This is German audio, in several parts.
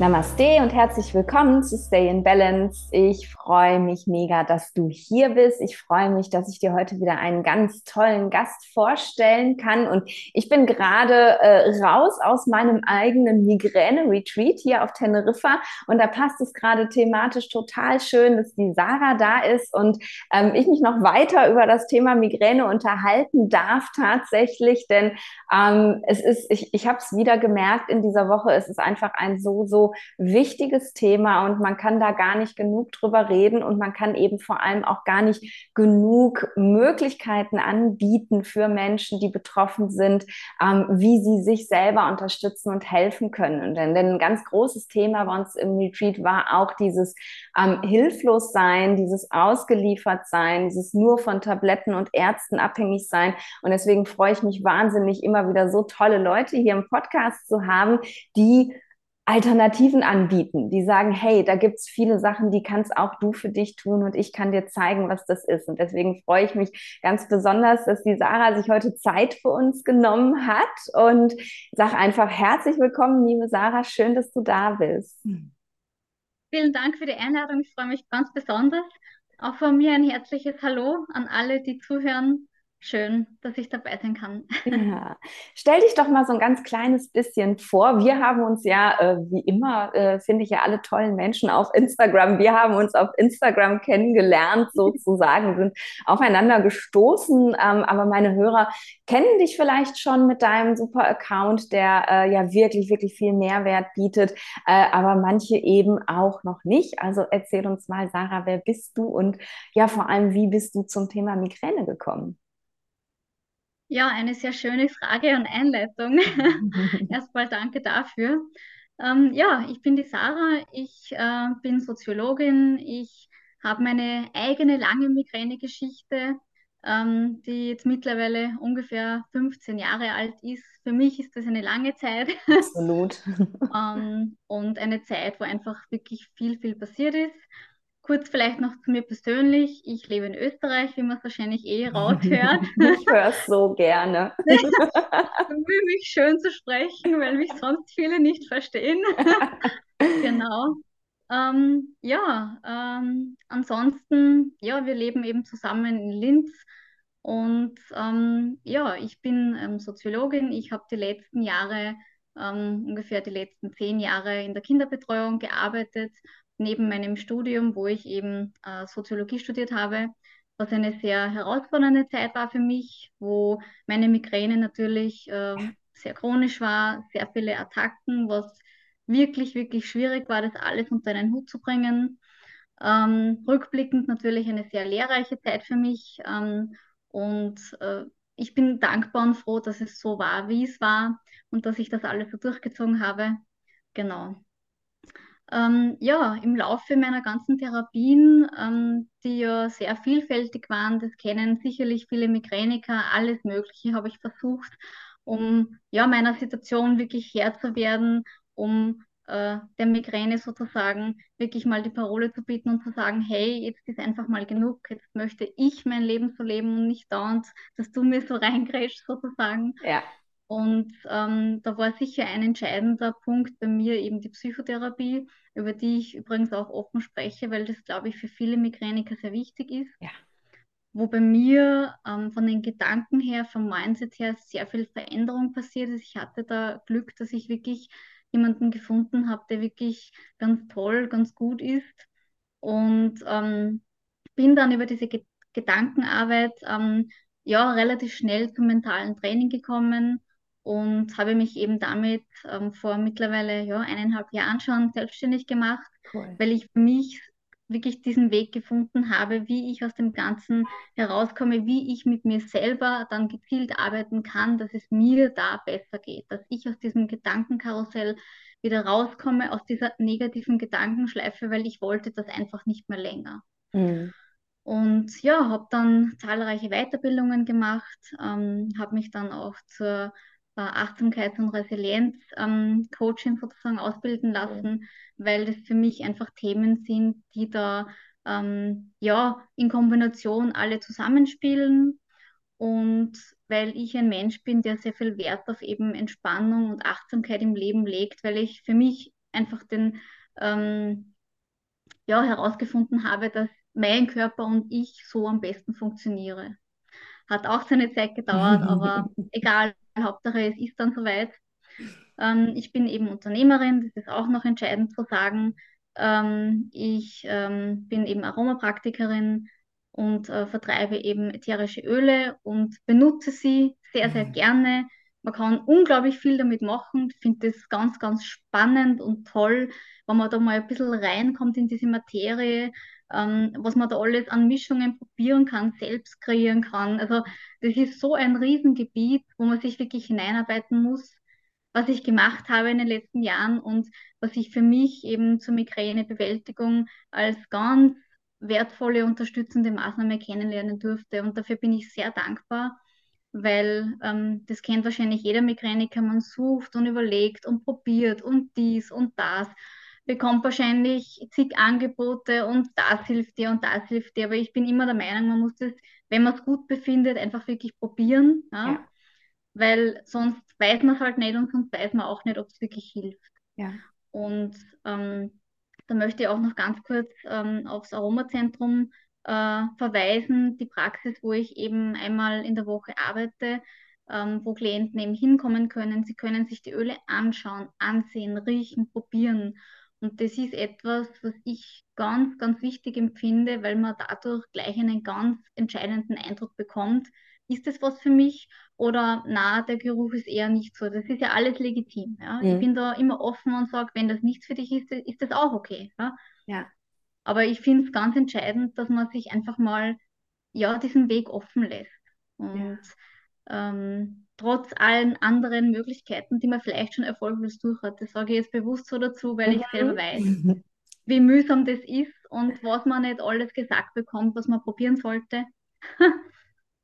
Namaste und herzlich willkommen zu Stay in Balance. Ich freue mich mega, dass du hier bist. Ich freue mich, dass ich dir heute wieder einen ganz tollen Gast vorstellen kann. Und ich bin gerade äh, raus aus meinem eigenen Migräne-Retreat hier auf Teneriffa. Und da passt es gerade thematisch total schön, dass die Sarah da ist und ähm, ich mich noch weiter über das Thema Migräne unterhalten darf tatsächlich. Denn ähm, es ist, ich, ich habe es wieder gemerkt in dieser Woche, es ist einfach ein so, so wichtiges Thema und man kann da gar nicht genug drüber reden und man kann eben vor allem auch gar nicht genug Möglichkeiten anbieten für Menschen, die betroffen sind, ähm, wie sie sich selber unterstützen und helfen können. Denn, denn ein ganz großes Thema bei uns im Retreat war auch dieses ähm, Hilflossein, dieses Ausgeliefertsein, dieses nur von Tabletten und Ärzten abhängig sein. Und deswegen freue ich mich wahnsinnig, immer wieder so tolle Leute hier im Podcast zu haben, die Alternativen anbieten, die sagen, hey, da gibt es viele Sachen, die kannst auch du für dich tun und ich kann dir zeigen, was das ist. Und deswegen freue ich mich ganz besonders, dass die Sarah sich heute Zeit für uns genommen hat und sag einfach herzlich willkommen, liebe Sarah, schön, dass du da bist. Vielen Dank für die Einladung. Ich freue mich ganz besonders. Auch von mir ein herzliches Hallo an alle, die zuhören Schön, dass ich dabei sein kann. Ja. Stell dich doch mal so ein ganz kleines bisschen vor. Wir haben uns ja, äh, wie immer, äh, finde ich ja alle tollen Menschen auf Instagram. Wir haben uns auf Instagram kennengelernt, sozusagen, sind aufeinander gestoßen. Ähm, aber meine Hörer kennen dich vielleicht schon mit deinem super Account, der äh, ja wirklich, wirklich viel Mehrwert bietet, äh, aber manche eben auch noch nicht. Also erzähl uns mal, Sarah, wer bist du und ja, vor allem, wie bist du zum Thema Migräne gekommen? Ja, eine sehr schöne Frage und Einleitung. Erstmal danke dafür. Ähm, ja, ich bin die Sarah, ich äh, bin Soziologin, ich habe meine eigene lange Migräne-Geschichte, ähm, die jetzt mittlerweile ungefähr 15 Jahre alt ist. Für mich ist das eine lange Zeit. Absolut. ähm, und eine Zeit, wo einfach wirklich viel, viel passiert ist. Kurz vielleicht noch zu mir persönlich. Ich lebe in Österreich, wie man es wahrscheinlich eh raushört. Ich höre es so gerne. Ich fühle mich schön zu sprechen, weil mich sonst viele nicht verstehen. genau. Ähm, ja, ähm, ansonsten, ja, wir leben eben zusammen in Linz. Und ähm, ja, ich bin ähm, Soziologin. Ich habe die letzten Jahre, ähm, ungefähr die letzten zehn Jahre in der Kinderbetreuung gearbeitet neben meinem Studium, wo ich eben äh, Soziologie studiert habe, was eine sehr herausfordernde Zeit war für mich, wo meine Migräne natürlich äh, sehr chronisch war, sehr viele Attacken, was wirklich, wirklich schwierig war, das alles unter einen Hut zu bringen. Ähm, rückblickend natürlich eine sehr lehrreiche Zeit für mich ähm, und äh, ich bin dankbar und froh, dass es so war, wie es war und dass ich das alles so durchgezogen habe. Genau. Ähm, ja, im Laufe meiner ganzen Therapien, ähm, die ja sehr vielfältig waren, das kennen sicherlich viele Migräniker, alles Mögliche habe ich versucht, um ja meiner Situation wirklich Herr zu werden, um äh, der Migräne sozusagen wirklich mal die Parole zu bieten und zu sagen, hey, jetzt ist einfach mal genug, jetzt möchte ich mein Leben so leben und nicht dauernd, dass du mir so reingrätschst sozusagen. Ja. Und ähm, da war sicher ein entscheidender Punkt bei mir eben die Psychotherapie, über die ich übrigens auch offen spreche, weil das, glaube ich, für viele Migräniker sehr wichtig ist. Ja. Wo bei mir ähm, von den Gedanken her, vom Mindset her sehr viel Veränderung passiert ist. Ich hatte da Glück, dass ich wirklich jemanden gefunden habe, der wirklich ganz toll, ganz gut ist. Und ähm, bin dann über diese Ge Gedankenarbeit ähm, ja relativ schnell zum mentalen Training gekommen und habe mich eben damit ähm, vor mittlerweile ja, eineinhalb Jahren schon selbstständig gemacht, cool. weil ich für mich wirklich diesen Weg gefunden habe, wie ich aus dem Ganzen herauskomme, wie ich mit mir selber dann gezielt arbeiten kann, dass es mir da besser geht, dass ich aus diesem Gedankenkarussell wieder rauskomme, aus dieser negativen Gedankenschleife, weil ich wollte das einfach nicht mehr länger. Mhm. Und ja, habe dann zahlreiche Weiterbildungen gemacht, ähm, habe mich dann auch zur Achtsamkeits- und Resilienz-Coaching ähm, sozusagen ausbilden lassen, weil das für mich einfach Themen sind, die da ähm, ja in Kombination alle zusammenspielen und weil ich ein Mensch bin, der sehr viel Wert auf eben Entspannung und Achtsamkeit im Leben legt, weil ich für mich einfach den, ähm, ja, herausgefunden habe, dass mein Körper und ich so am besten funktioniere. Hat auch seine Zeit gedauert, aber egal, Hauptsache es ist dann soweit. Ähm, ich bin eben Unternehmerin, das ist auch noch entscheidend zu sagen. Ähm, ich ähm, bin eben Aromapraktikerin und äh, vertreibe eben ätherische Öle und benutze sie sehr, sehr mhm. gerne. Man kann unglaublich viel damit machen. Ich finde das ganz, ganz spannend und toll, wenn man da mal ein bisschen reinkommt in diese Materie, ähm, was man da alles an Mischungen probieren kann, selbst kreieren kann. Also das ist so ein Riesengebiet, wo man sich wirklich hineinarbeiten muss was ich gemacht habe in den letzten Jahren und was ich für mich eben zur Migränebewältigung als ganz wertvolle, unterstützende Maßnahme kennenlernen durfte. Und dafür bin ich sehr dankbar, weil ähm, das kennt wahrscheinlich jeder Migräniker, man sucht und überlegt und probiert und dies und das, bekommt wahrscheinlich zig Angebote und das hilft dir und das hilft dir. Aber ich bin immer der Meinung, man muss das, wenn man es gut befindet, einfach wirklich probieren. Ja? ja weil sonst weiß man es halt nicht und sonst weiß man auch nicht, ob es wirklich hilft. Ja. Und ähm, da möchte ich auch noch ganz kurz ähm, aufs Aromazentrum äh, verweisen, die Praxis, wo ich eben einmal in der Woche arbeite, ähm, wo Klienten eben hinkommen können. Sie können sich die Öle anschauen, ansehen, riechen, probieren. Und das ist etwas, was ich ganz, ganz wichtig empfinde, weil man dadurch gleich einen ganz entscheidenden Eindruck bekommt, ist das was für mich oder na, der Geruch ist eher nicht so. Das ist ja alles legitim. Ja? Mhm. Ich bin da immer offen und sage, wenn das nichts für dich ist, ist das auch okay. Ja. ja. Aber ich finde es ganz entscheidend, dass man sich einfach mal ja, diesen Weg offen lässt. Und ja. ähm, trotz allen anderen Möglichkeiten, die man vielleicht schon erfolglos durch hat, das sage ich jetzt bewusst so dazu, weil mhm. ich selber weiß, wie mühsam das ist und was man nicht alles gesagt bekommt, was man probieren sollte.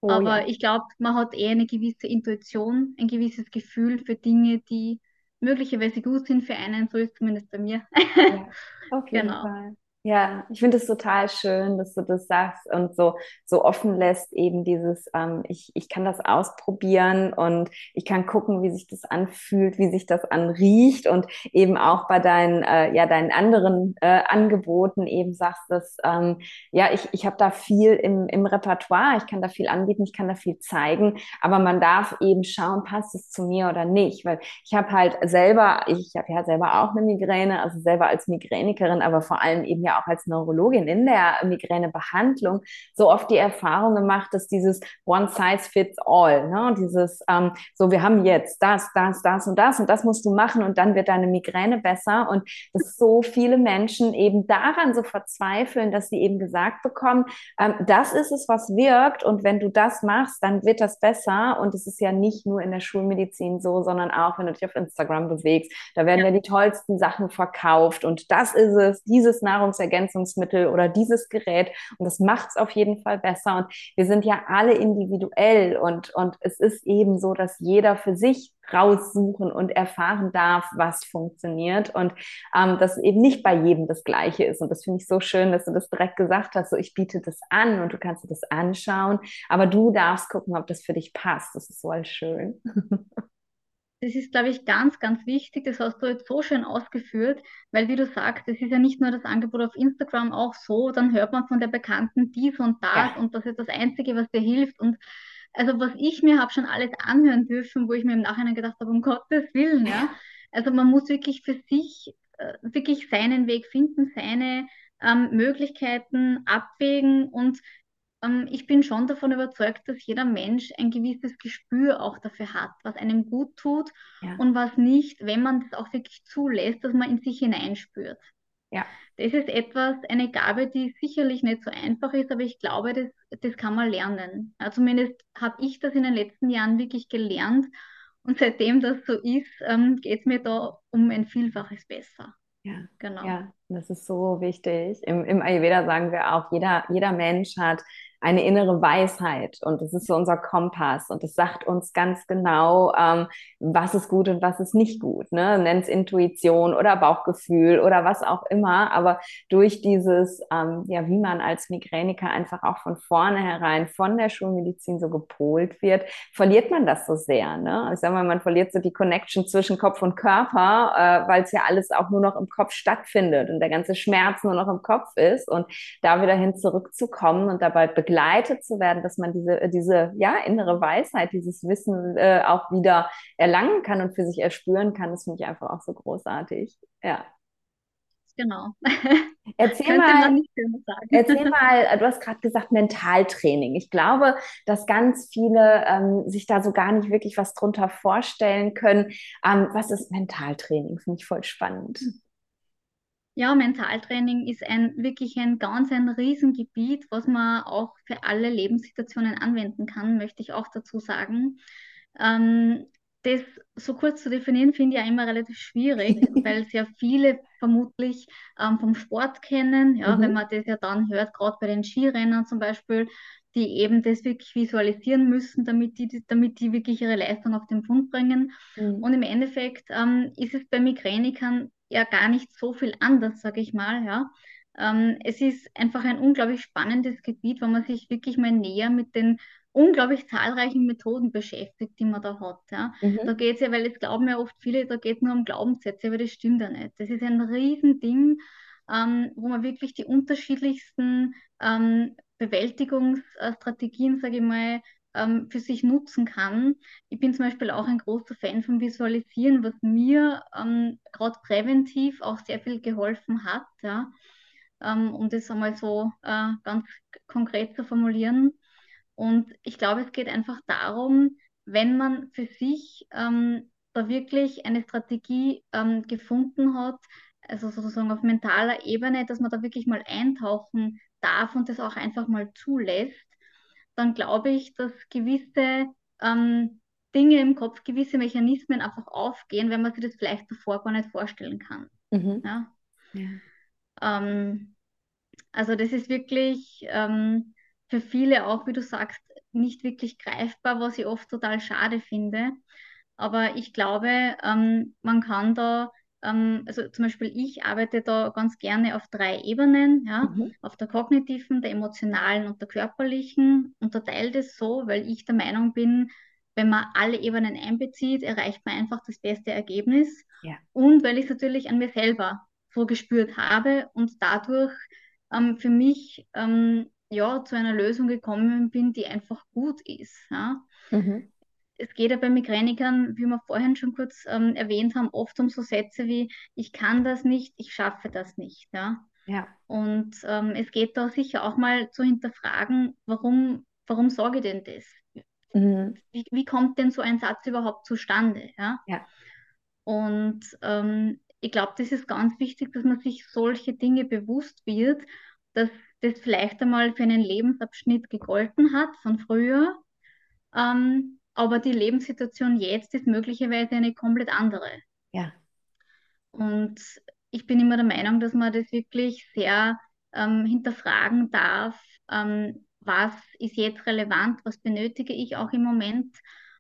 Oh, Aber ja. ich glaube, man hat eher eine gewisse Intuition, ein gewisses Gefühl für Dinge, die möglicherweise gut sind für einen. So ist zumindest bei mir. Ja, auf jeden genau. Fall. Ja, ich finde es total schön, dass du das sagst und so, so offen lässt, eben dieses, ähm, ich, ich kann das ausprobieren und ich kann gucken, wie sich das anfühlt, wie sich das anriecht und eben auch bei deinen, äh, ja, deinen anderen äh, Angeboten eben sagst, dass, ähm, ja, ich, ich habe da viel im, im Repertoire, ich kann da viel anbieten, ich kann da viel zeigen, aber man darf eben schauen, passt es zu mir oder nicht, weil ich habe halt selber, ich habe ja selber auch eine Migräne, also selber als Migränikerin, aber vor allem eben ja auch als Neurologin in der Migränebehandlung so oft die Erfahrung gemacht, dass dieses One Size Fits All, ne, dieses ähm, so, wir haben jetzt das, das, das und das und das musst du machen und dann wird deine Migräne besser und dass so viele Menschen eben daran so verzweifeln, dass sie eben gesagt bekommen, ähm, das ist es, was wirkt und wenn du das machst, dann wird das besser und es ist ja nicht nur in der Schulmedizin so, sondern auch, wenn du dich auf Instagram bewegst, da werden ja, ja die tollsten Sachen verkauft und das ist es, dieses Nahrungsergänzungsmittel Nahrungsergänzungsmittel oder dieses Gerät. Und das macht es auf jeden Fall besser. Und wir sind ja alle individuell und, und es ist eben so, dass jeder für sich raussuchen und erfahren darf, was funktioniert und ähm, dass eben nicht bei jedem das Gleiche ist. Und das finde ich so schön, dass du das direkt gesagt hast. So, ich biete das an und du kannst dir das anschauen, aber du darfst gucken, ob das für dich passt. Das ist so schön. Das ist, glaube ich, ganz, ganz wichtig. Das hast du jetzt so schön ausgeführt, weil, wie du sagst, das ist ja nicht nur das Angebot auf Instagram auch so, dann hört man von der Bekannten dies und das ja. und das ist das Einzige, was dir hilft. Und also, was ich mir habe schon alles anhören dürfen, wo ich mir im Nachhinein gedacht habe, um Gottes Willen, ja. Also, man muss wirklich für sich äh, wirklich seinen Weg finden, seine ähm, Möglichkeiten abwägen und ähm, ich bin schon davon überzeugt, dass jeder Mensch ein gewisses Gespür auch dafür hat, was einem gut tut ja. und was nicht, wenn man das auch wirklich zulässt, dass man in sich hineinspürt. Ja. Das ist etwas, eine Gabe, die sicherlich nicht so einfach ist, aber ich glaube, das, das kann man lernen. Ja, zumindest habe ich das in den letzten Jahren wirklich gelernt. Und seitdem das so ist, ähm, geht es mir da um ein Vielfaches besser. Ja, genau. Ja, Das ist so wichtig. Im, Im Ayurveda sagen wir auch, jeder, jeder Mensch hat eine innere Weisheit und das ist so unser Kompass und es sagt uns ganz genau, ähm, was ist gut und was ist nicht gut. Ne? Nennt es Intuition oder Bauchgefühl oder was auch immer, aber durch dieses, ähm, ja, wie man als Migräniker einfach auch von vornherein von der Schulmedizin so gepolt wird, verliert man das so sehr. Ne? Ich sag mal, man verliert so die Connection zwischen Kopf und Körper, äh, weil es ja alles auch nur noch im Kopf stattfindet und der ganze Schmerz nur noch im Kopf ist und da wieder hin zurückzukommen und dabei begleitet zu werden, dass man diese, äh, diese ja, innere Weisheit, dieses Wissen äh, auch wieder erlangen kann und für sich erspüren kann, das finde ich einfach auch so großartig. Ja. Genau. Erzähl mal, erzähl mal, du hast gerade gesagt Mentaltraining. Ich glaube, dass ganz viele ähm, sich da so gar nicht wirklich was drunter vorstellen können. Ähm, was ist Mentaltraining? Finde ich voll spannend. Ja, Mentaltraining ist ein wirklich ein ganz ein Riesengebiet, was man auch für alle Lebenssituationen anwenden kann, möchte ich auch dazu sagen. Ähm, das so kurz zu definieren, finde ich ja immer relativ schwierig, weil sehr viele vermutlich ähm, vom Sport kennen. Ja, mhm. wenn man das ja dann hört, gerade bei den Skirennern zum Beispiel, die eben das wirklich visualisieren müssen, damit die, damit die wirklich ihre Leistung auf den Punkt bringen. Mhm. Und im Endeffekt ähm, ist es bei Migränikern ja gar nicht so viel anders, sage ich mal. Ja. Ähm, es ist einfach ein unglaublich spannendes Gebiet, wo man sich wirklich mal näher mit den unglaublich zahlreichen Methoden beschäftigt, die man da hat. Ja. Mhm. Da geht es ja, weil es glauben ja oft viele, da geht es nur um Glaubenssätze, aber das stimmt ja nicht. Das ist ein Riesending, ähm, wo man wirklich die unterschiedlichsten ähm, Bewältigungsstrategien, sage ich mal, ähm, für sich nutzen kann. Ich bin zum Beispiel auch ein großer Fan vom Visualisieren, was mir ähm, gerade präventiv auch sehr viel geholfen hat, ja, ähm, um das einmal so äh, ganz konkret zu formulieren. Und ich glaube, es geht einfach darum, wenn man für sich ähm, da wirklich eine Strategie ähm, gefunden hat, also sozusagen auf mentaler Ebene, dass man da wirklich mal eintauchen darf und das auch einfach mal zulässt, dann glaube ich, dass gewisse ähm, Dinge im Kopf, gewisse Mechanismen einfach aufgehen, wenn man sich das vielleicht davor gar nicht vorstellen kann. Mhm. Ja? ja. Ähm, also das ist wirklich ähm, für viele auch, wie du sagst, nicht wirklich greifbar, was ich oft total schade finde. Aber ich glaube, ähm, man kann da also zum Beispiel ich arbeite da ganz gerne auf drei Ebenen, ja, mhm. auf der kognitiven, der emotionalen und der körperlichen. Unterteile das so, weil ich der Meinung bin, wenn man alle Ebenen einbezieht, erreicht man einfach das beste Ergebnis. Ja. Und weil ich es natürlich an mir selber so gespürt habe und dadurch ähm, für mich ähm, ja, zu einer Lösung gekommen bin, die einfach gut ist. Ja. Mhm es geht ja bei Migränikern, wie wir vorhin schon kurz ähm, erwähnt haben, oft um so Sätze wie, ich kann das nicht, ich schaffe das nicht. Ja. ja. Und ähm, es geht da sicher auch mal zu hinterfragen, warum, warum sage ich denn das? Mhm. Wie, wie kommt denn so ein Satz überhaupt zustande? Ja. ja. Und ähm, ich glaube, das ist ganz wichtig, dass man sich solche Dinge bewusst wird, dass das vielleicht einmal für einen Lebensabschnitt gegolten hat von früher. Ähm, aber die Lebenssituation jetzt ist möglicherweise eine komplett andere. Ja. Und ich bin immer der Meinung, dass man das wirklich sehr ähm, hinterfragen darf, ähm, was ist jetzt relevant, was benötige ich auch im Moment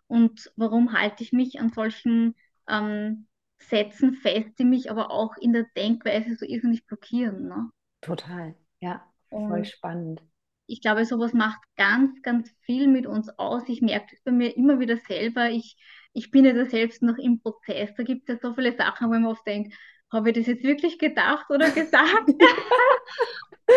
und warum halte ich mich an solchen ähm, Sätzen fest, die mich aber auch in der Denkweise so irrsinnig blockieren. Ne? Total, ja, voll und spannend ich glaube, sowas macht ganz, ganz viel mit uns aus. Ich merke das bei mir immer wieder selber. Ich, ich bin ja da selbst noch im Prozess. Da gibt es ja so viele Sachen, wo man oft denkt, habe ich das jetzt wirklich gedacht oder gesagt?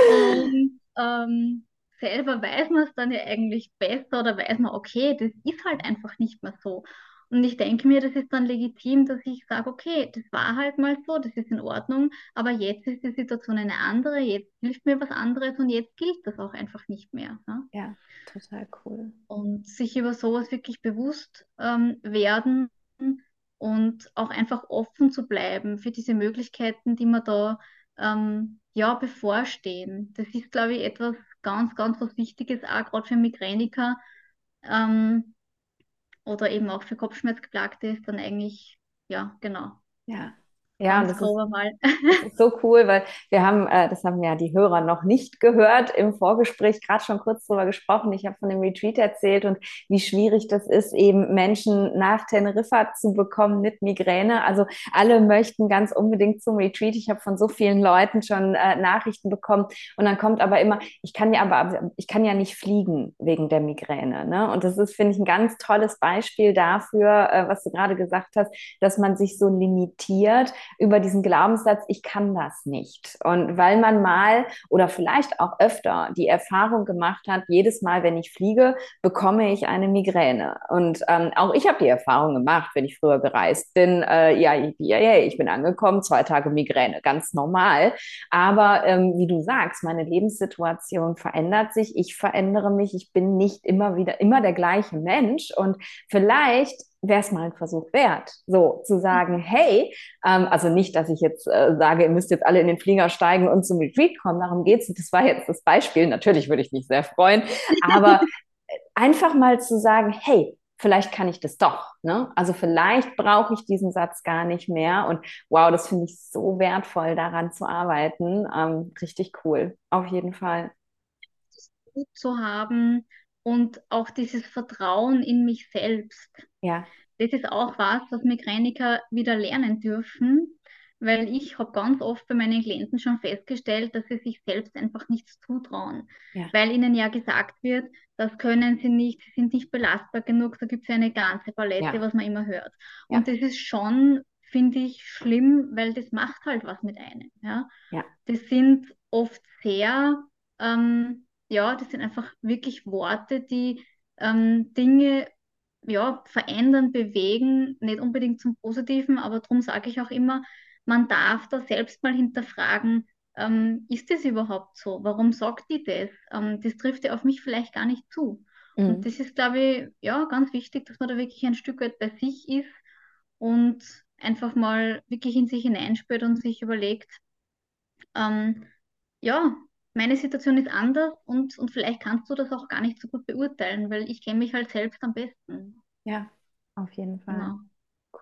Und ähm, selber weiß man es dann ja eigentlich besser oder weiß man, okay, das ist halt einfach nicht mehr so. Und ich denke mir, das ist dann legitim, dass ich sage, okay, das war halt mal so, das ist in Ordnung, aber jetzt ist die Situation eine andere, jetzt hilft mir was anderes und jetzt gilt das auch einfach nicht mehr. Ne? Ja, total cool. Und sich über sowas wirklich bewusst ähm, werden und auch einfach offen zu bleiben für diese Möglichkeiten, die man da ähm, ja, bevorstehen. Das ist, glaube ich, etwas ganz, ganz was Wichtiges, auch gerade für Migräniker. Ähm, oder eben auch für Kopfschmerzgeplagte dann eigentlich, ja, genau. Ja, Ja, Ganz das ist, mal. das ist so cool, weil wir haben, äh, das haben ja die Hörer noch nicht gehört, im Vorgespräch gerade schon kurz drüber gesprochen. Ich habe von dem Retreat erzählt und wie schwierig das ist, eben Menschen nach Teneriffa zu bekommen mit Migräne. Also alle möchten ganz unbedingt zum Retreat. Ich habe von so vielen Leuten schon äh, Nachrichten bekommen und dann kommt aber immer, ich kann ja aber, ich kann ja nicht fliegen wegen der Migräne. Ne? Und das ist, finde ich, ein ganz tolles Beispiel dafür, äh, was du gerade gesagt hast, dass man sich so limitiert über diesen Glaubenssatz, ich kann das nicht. Und weil man mal oder vielleicht auch öfter die Erfahrung gemacht hat, jedes Mal, wenn ich fliege, bekomme ich eine Migräne. Und ähm, auch ich habe die Erfahrung gemacht, wenn ich früher gereist bin, äh, ja, ja, ja, ich bin angekommen, zwei Tage Migräne, ganz normal. Aber ähm, wie du sagst, meine Lebenssituation verändert sich, ich verändere mich, ich bin nicht immer wieder immer der gleiche Mensch. Und vielleicht wäre es mal ein Versuch wert, so zu sagen, hey, ähm, also nicht, dass ich jetzt äh, sage, ihr müsst jetzt alle in den Flieger steigen und zum Retreat kommen, darum geht's. Das war jetzt das Beispiel. Natürlich würde ich mich sehr freuen, aber einfach mal zu sagen, hey, vielleicht kann ich das doch. Ne? Also vielleicht brauche ich diesen Satz gar nicht mehr. Und wow, das finde ich so wertvoll, daran zu arbeiten. Ähm, richtig cool, auf jeden Fall. Gut zu haben, und auch dieses Vertrauen in mich selbst. Ja. Das ist auch was, was Migräniker wieder lernen dürfen, weil ich habe ganz oft bei meinen Klienten schon festgestellt, dass sie sich selbst einfach nichts zutrauen, ja. weil ihnen ja gesagt wird, das können sie nicht, sie sind nicht belastbar genug, da gibt es ja eine ganze Palette, ja. was man immer hört. Ja. Und das ist schon, finde ich, schlimm, weil das macht halt was mit einem. Ja? Ja. Das sind oft sehr ähm, ja, das sind einfach wirklich Worte, die ähm, Dinge ja, verändern, bewegen, nicht unbedingt zum Positiven, aber darum sage ich auch immer, man darf da selbst mal hinterfragen, ähm, ist das überhaupt so? Warum sagt die das? Ähm, das trifft ja auf mich vielleicht gar nicht zu. Mhm. Und das ist, glaube ich, ja, ganz wichtig, dass man da wirklich ein Stück weit bei sich ist und einfach mal wirklich in sich hineinspürt und sich überlegt, ähm, ja, meine Situation ist anders und, und vielleicht kannst du das auch gar nicht so gut beurteilen, weil ich kenne mich halt selbst am besten. Ja, auf jeden Fall. Genau.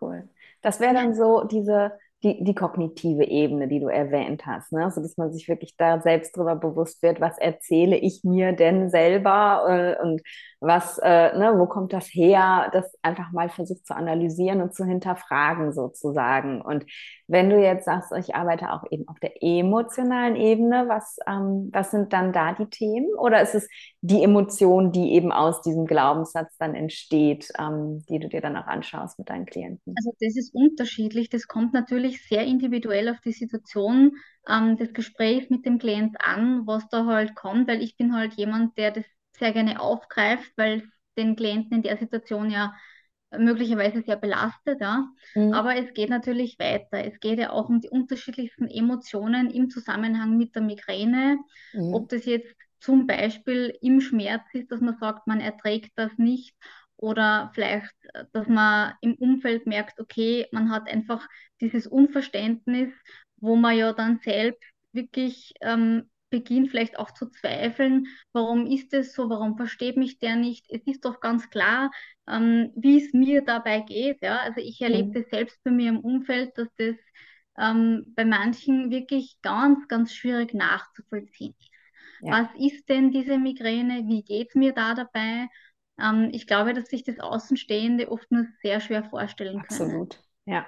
Cool. Das wäre dann so diese die, die kognitive Ebene, die du erwähnt hast, ne? so dass man sich wirklich da selbst drüber bewusst wird, was erzähle ich mir denn selber äh, und was, äh, ne, wo kommt das her, das einfach mal versucht zu analysieren und zu hinterfragen sozusagen. Und wenn du jetzt sagst, ich arbeite auch eben auf der emotionalen Ebene, was, ähm, was sind dann da die Themen? Oder ist es die Emotion, die eben aus diesem Glaubenssatz dann entsteht, ähm, die du dir dann auch anschaust mit deinen Klienten? Also das ist unterschiedlich. Das kommt natürlich sehr individuell auf die Situation ähm, des Gesprächs mit dem Klient an, was da halt kommt, weil ich bin halt jemand, der das sehr gerne aufgreift, weil den Klienten in der Situation ja möglicherweise sehr belastet. Ja? Mhm. Aber es geht natürlich weiter. Es geht ja auch um die unterschiedlichsten Emotionen im Zusammenhang mit der Migräne. Mhm. Ob das jetzt zum Beispiel im Schmerz ist, dass man sagt, man erträgt das nicht. Oder vielleicht, dass man im Umfeld merkt, okay, man hat einfach dieses Unverständnis, wo man ja dann selbst wirklich ähm, beginnt vielleicht auch zu zweifeln, warum ist es so, warum versteht mich der nicht? Es ist doch ganz klar, ähm, wie es mir dabei geht. Ja? Also ich erlebe mhm. das selbst bei mir im Umfeld, dass das ähm, bei manchen wirklich ganz, ganz schwierig nachzuvollziehen ist. Ja. Was ist denn diese Migräne? Wie geht es mir da dabei? Ähm, ich glaube, dass sich das Außenstehende oft nur sehr schwer vorstellen kann. Absolut, ja.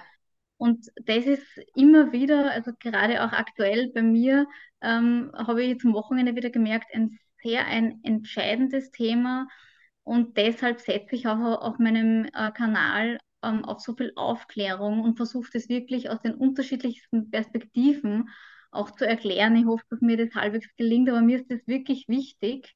Und das ist immer wieder, also gerade auch aktuell bei mir, ähm, habe ich zum Wochenende wieder gemerkt, ein sehr ein entscheidendes Thema. Und deshalb setze ich auch auf meinem äh, Kanal ähm, auf so viel Aufklärung und versuche das wirklich aus den unterschiedlichsten Perspektiven auch zu erklären. Ich hoffe, dass mir das halbwegs gelingt, aber mir ist das wirklich wichtig,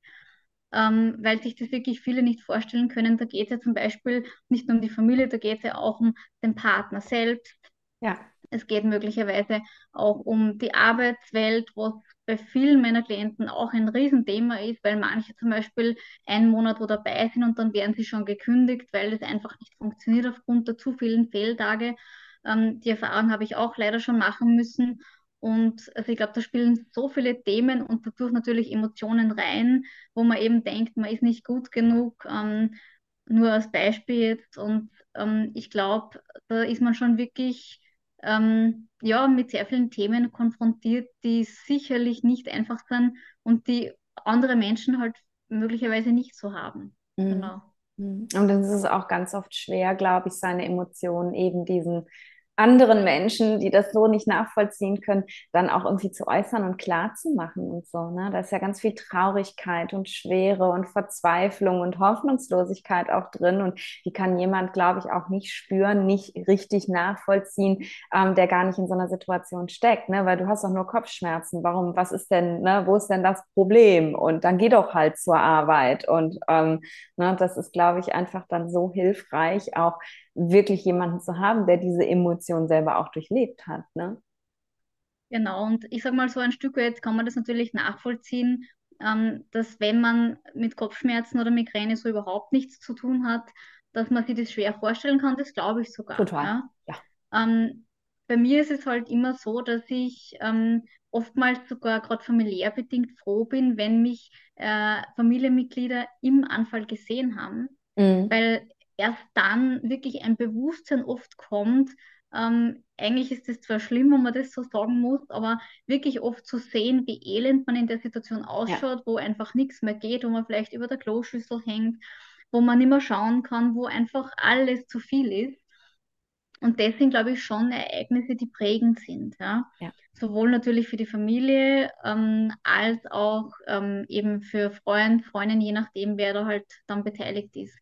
ähm, weil sich das wirklich viele nicht vorstellen können. Da geht es ja zum Beispiel nicht nur um die Familie, da geht es ja auch um den Partner selbst, ja. Es geht möglicherweise auch um die Arbeitswelt, was bei vielen meiner Klienten auch ein Riesenthema ist, weil manche zum Beispiel einen Monat wo dabei sind und dann werden sie schon gekündigt, weil es einfach nicht funktioniert aufgrund der zu vielen Fehltage. Ähm, die Erfahrung habe ich auch leider schon machen müssen. Und also ich glaube, da spielen so viele Themen und dadurch natürlich Emotionen rein, wo man eben denkt, man ist nicht gut genug. Ähm, nur als Beispiel jetzt. Und ähm, ich glaube, da ist man schon wirklich ähm, ja, mit sehr vielen Themen konfrontiert, die sicherlich nicht einfach sind und die andere Menschen halt möglicherweise nicht so haben. Mhm. Genau. Mhm. Und dann ist es auch ganz oft schwer, glaube ich, seine Emotionen eben diesen anderen Menschen, die das so nicht nachvollziehen können, dann auch irgendwie zu äußern und klar zu machen und so. Ne? Da ist ja ganz viel Traurigkeit und Schwere und Verzweiflung und Hoffnungslosigkeit auch drin. Und die kann jemand, glaube ich, auch nicht spüren, nicht richtig nachvollziehen, ähm, der gar nicht in so einer Situation steckt. Ne? Weil du hast doch nur Kopfschmerzen. Warum, was ist denn, ne? wo ist denn das Problem? Und dann geh doch halt zur Arbeit. Und ähm, ne, das ist, glaube ich, einfach dann so hilfreich, auch wirklich jemanden zu haben, der diese Emotion selber auch durchlebt hat. Ne? Genau, und ich sage mal so ein Stück weit kann man das natürlich nachvollziehen, ähm, dass wenn man mit Kopfschmerzen oder Migräne so überhaupt nichts zu tun hat, dass man sich das schwer vorstellen kann, das glaube ich sogar. Total, ja. ja. Ähm, bei mir ist es halt immer so, dass ich ähm, oftmals sogar gerade familiär bedingt froh bin, wenn mich äh, Familienmitglieder im Anfall gesehen haben, mhm. weil erst dann wirklich ein Bewusstsein oft kommt. Ähm, eigentlich ist es zwar schlimm, wenn man das so sagen muss, aber wirklich oft zu sehen, wie elend man in der Situation ausschaut, ja. wo einfach nichts mehr geht, wo man vielleicht über der Kloschüssel hängt, wo man nicht mehr schauen kann, wo einfach alles zu viel ist. Und das sind, glaube ich, schon Ereignisse, die prägend sind. Ja? ja. Sowohl natürlich für die Familie ähm, als auch ähm, eben für Freund, Freundin, je nachdem, wer da halt dann beteiligt ist.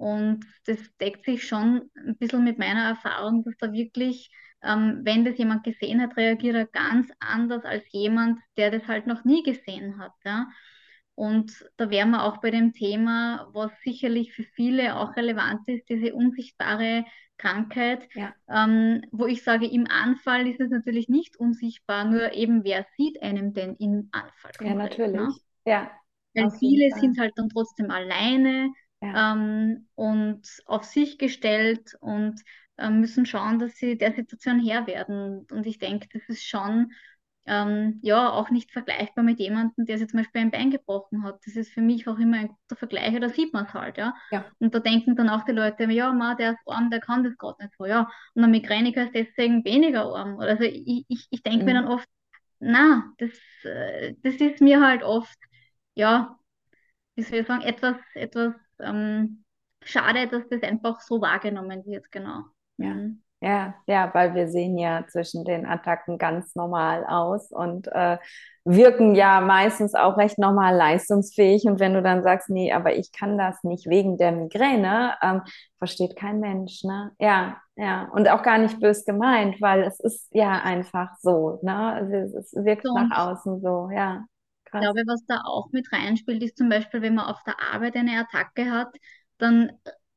Und das deckt sich schon ein bisschen mit meiner Erfahrung, dass da wirklich, ähm, wenn das jemand gesehen hat, reagiert er ganz anders als jemand, der das halt noch nie gesehen hat. Ja? Und da wären wir auch bei dem Thema, was sicherlich für viele auch relevant ist, diese unsichtbare Krankheit, ja. ähm, wo ich sage, im Anfall ist es natürlich nicht unsichtbar, nur eben wer sieht einem denn im Anfall? Ja, natürlich. Ne? Ja. Weil viele sind halt dann trotzdem alleine, ja. ähm, und auf sich gestellt und äh, müssen schauen, dass sie der Situation Herr werden. Und ich denke, das ist schon ähm, ja auch nicht vergleichbar mit jemandem, der sich zum Beispiel ein Bein gebrochen hat. Das ist für mich auch immer ein guter Vergleich, da sieht man es halt, ja? ja. Und da denken dann auch die Leute, ja, ma, der ist arm, der kann das gerade nicht so, ja. Und ein Migräniker ist deswegen weniger arm. Also ich, ich, ich denke mhm. mir dann oft, na, das, äh, das ist mir halt oft, ja, wie soll ich sagen, etwas, etwas ähm, schade, dass das einfach so wahrgenommen wird, genau. Ja. Mhm. Ja, ja, weil wir sehen ja zwischen den Attacken ganz normal aus und äh, wirken ja meistens auch recht normal leistungsfähig. Und wenn du dann sagst, nee, aber ich kann das nicht wegen der Migräne, ähm, versteht kein Mensch, ne? Ja, ja. Und auch gar nicht bös gemeint, weil es ist ja einfach so, ne? Also es wirkt so. nach außen so, ja. Krass. Ich glaube, was da auch mit reinspielt, ist zum Beispiel, wenn man auf der Arbeit eine Attacke hat, dann,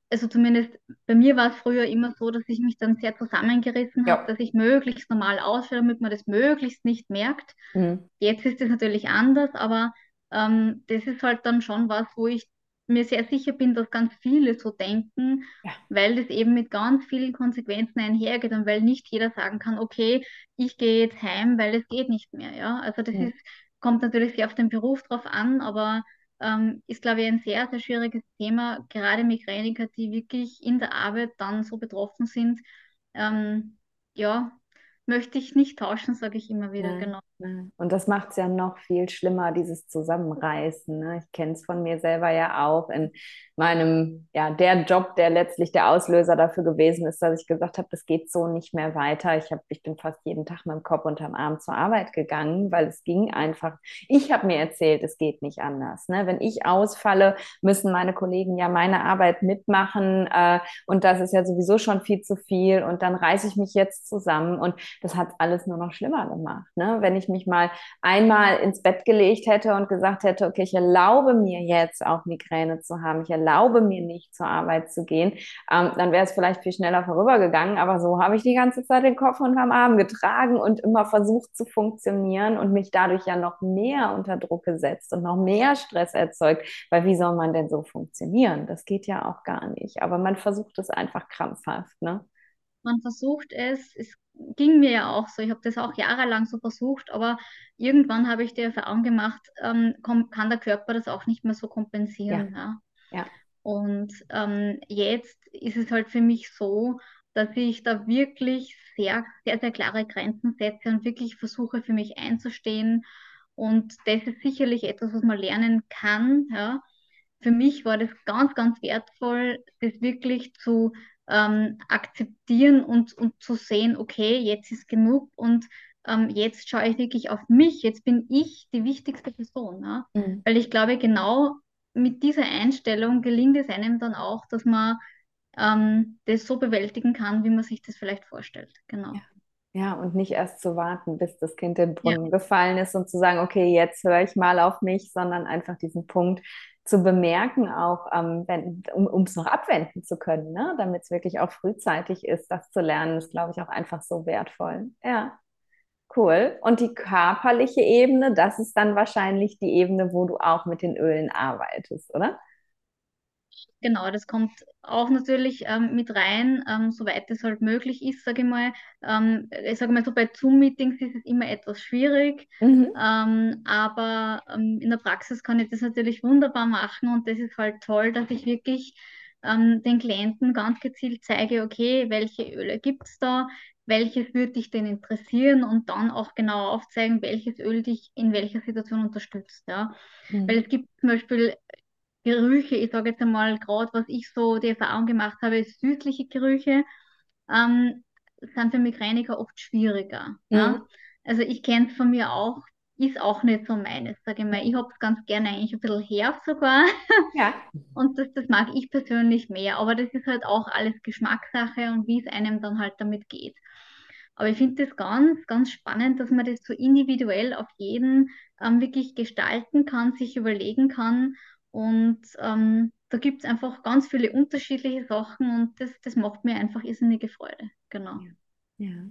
also zumindest bei mir war es früher immer so, dass ich mich dann sehr zusammengerissen ja. habe, dass ich möglichst normal ausschaue, damit man das möglichst nicht merkt. Mhm. Jetzt ist es natürlich anders, aber ähm, das ist halt dann schon was, wo ich mir sehr sicher bin, dass ganz viele so denken, ja. weil das eben mit ganz vielen Konsequenzen einhergeht und weil nicht jeder sagen kann, okay, ich gehe jetzt heim, weil es geht nicht mehr. Ja? Also das ja. ist kommt natürlich sehr auf den Beruf drauf an, aber ähm, ist, glaube ich, ein sehr, sehr schwieriges Thema, gerade Migräniker, die wirklich in der Arbeit dann so betroffen sind. Ähm, ja, möchte ich nicht tauschen, sage ich immer wieder, ja, genau. Und das macht es ja noch viel schlimmer, dieses Zusammenreißen. Ne? Ich kenne es von mir selber ja auch in meinem, ja, der Job, der letztlich der Auslöser dafür gewesen ist, dass ich gesagt habe, das geht so nicht mehr weiter. Ich, hab, ich bin fast jeden Tag mit dem Kopf unterm Arm zur Arbeit gegangen, weil es ging einfach. Ich habe mir erzählt, es geht nicht anders. Ne? Wenn ich ausfalle, müssen meine Kollegen ja meine Arbeit mitmachen äh, und das ist ja sowieso schon viel zu viel und dann reiße ich mich jetzt zusammen und das hat alles nur noch schlimmer gemacht. Ne? Wenn ich mich mal einmal ins Bett gelegt hätte und gesagt hätte, okay, ich erlaube mir jetzt auch Migräne zu haben, ich erlaube mir nicht zur Arbeit zu gehen, ähm, dann wäre es vielleicht viel schneller vorübergegangen. Aber so habe ich die ganze Zeit den Kopf unterm Arm getragen und immer versucht zu funktionieren und mich dadurch ja noch mehr unter Druck gesetzt und noch mehr Stress erzeugt. Weil wie soll man denn so funktionieren? Das geht ja auch gar nicht. Aber man versucht es einfach krampfhaft, ne? Man versucht es, es ging mir ja auch so. Ich habe das auch jahrelang so versucht, aber irgendwann habe ich die Erfahrung gemacht, ähm, kann der Körper das auch nicht mehr so kompensieren. Ja. ja. ja. Und ähm, jetzt ist es halt für mich so, dass ich da wirklich sehr, sehr, sehr klare Grenzen setze und wirklich versuche, für mich einzustehen. Und das ist sicherlich etwas, was man lernen kann. Ja. Für mich war das ganz, ganz wertvoll, das wirklich zu ähm, akzeptieren und, und zu sehen, okay, jetzt ist genug und ähm, jetzt schaue ich wirklich auf mich, jetzt bin ich die wichtigste Person. Ja? Mhm. Weil ich glaube, genau mit dieser Einstellung gelingt es einem dann auch, dass man ähm, das so bewältigen kann, wie man sich das vielleicht vorstellt. Genau. Ja. Ja, und nicht erst zu warten, bis das Kind in den Brunnen ja. gefallen ist und zu sagen, okay, jetzt höre ich mal auf mich, sondern einfach diesen Punkt zu bemerken, auch ähm, wenn, um es noch abwenden zu können, ne? damit es wirklich auch frühzeitig ist, das zu lernen, ist, glaube ich, auch einfach so wertvoll. Ja, cool. Und die körperliche Ebene, das ist dann wahrscheinlich die Ebene, wo du auch mit den Ölen arbeitest, oder? Genau, das kommt auch natürlich ähm, mit rein, ähm, soweit es halt möglich ist, sage ich mal. Ähm, ich sage mal so, bei Zoom-Meetings ist es immer etwas schwierig, mhm. Ähm, aber ähm, in der Praxis kann ich das natürlich wunderbar machen und das ist halt toll, dass ich wirklich ähm, den Klienten ganz gezielt zeige, okay, welche Öle gibt es da, welches würde dich denn interessieren und dann auch genau aufzeigen, welches Öl dich in welcher Situation unterstützt. Ja? Mhm. Weil es gibt zum Beispiel Gerüche, ich sage jetzt einmal gerade, was ich so die Erfahrung gemacht habe, süßliche Gerüche ähm, sind für Migräniker oft schwieriger. Mhm. Ja? Also ich kenne es von mir auch, ist auch nicht so meines, sage ich mal. Ich habe es ganz gerne eigentlich ein bisschen herb sogar. Ja. Und das, das mag ich persönlich mehr. Aber das ist halt auch alles Geschmackssache und wie es einem dann halt damit geht. Aber ich finde das ganz, ganz spannend, dass man das so individuell auf jeden ähm, wirklich gestalten kann, sich überlegen kann und ähm, da gibt es einfach ganz viele unterschiedliche Sachen und das, das macht mir einfach irrsinnige Freude. Genau. Ja. ja.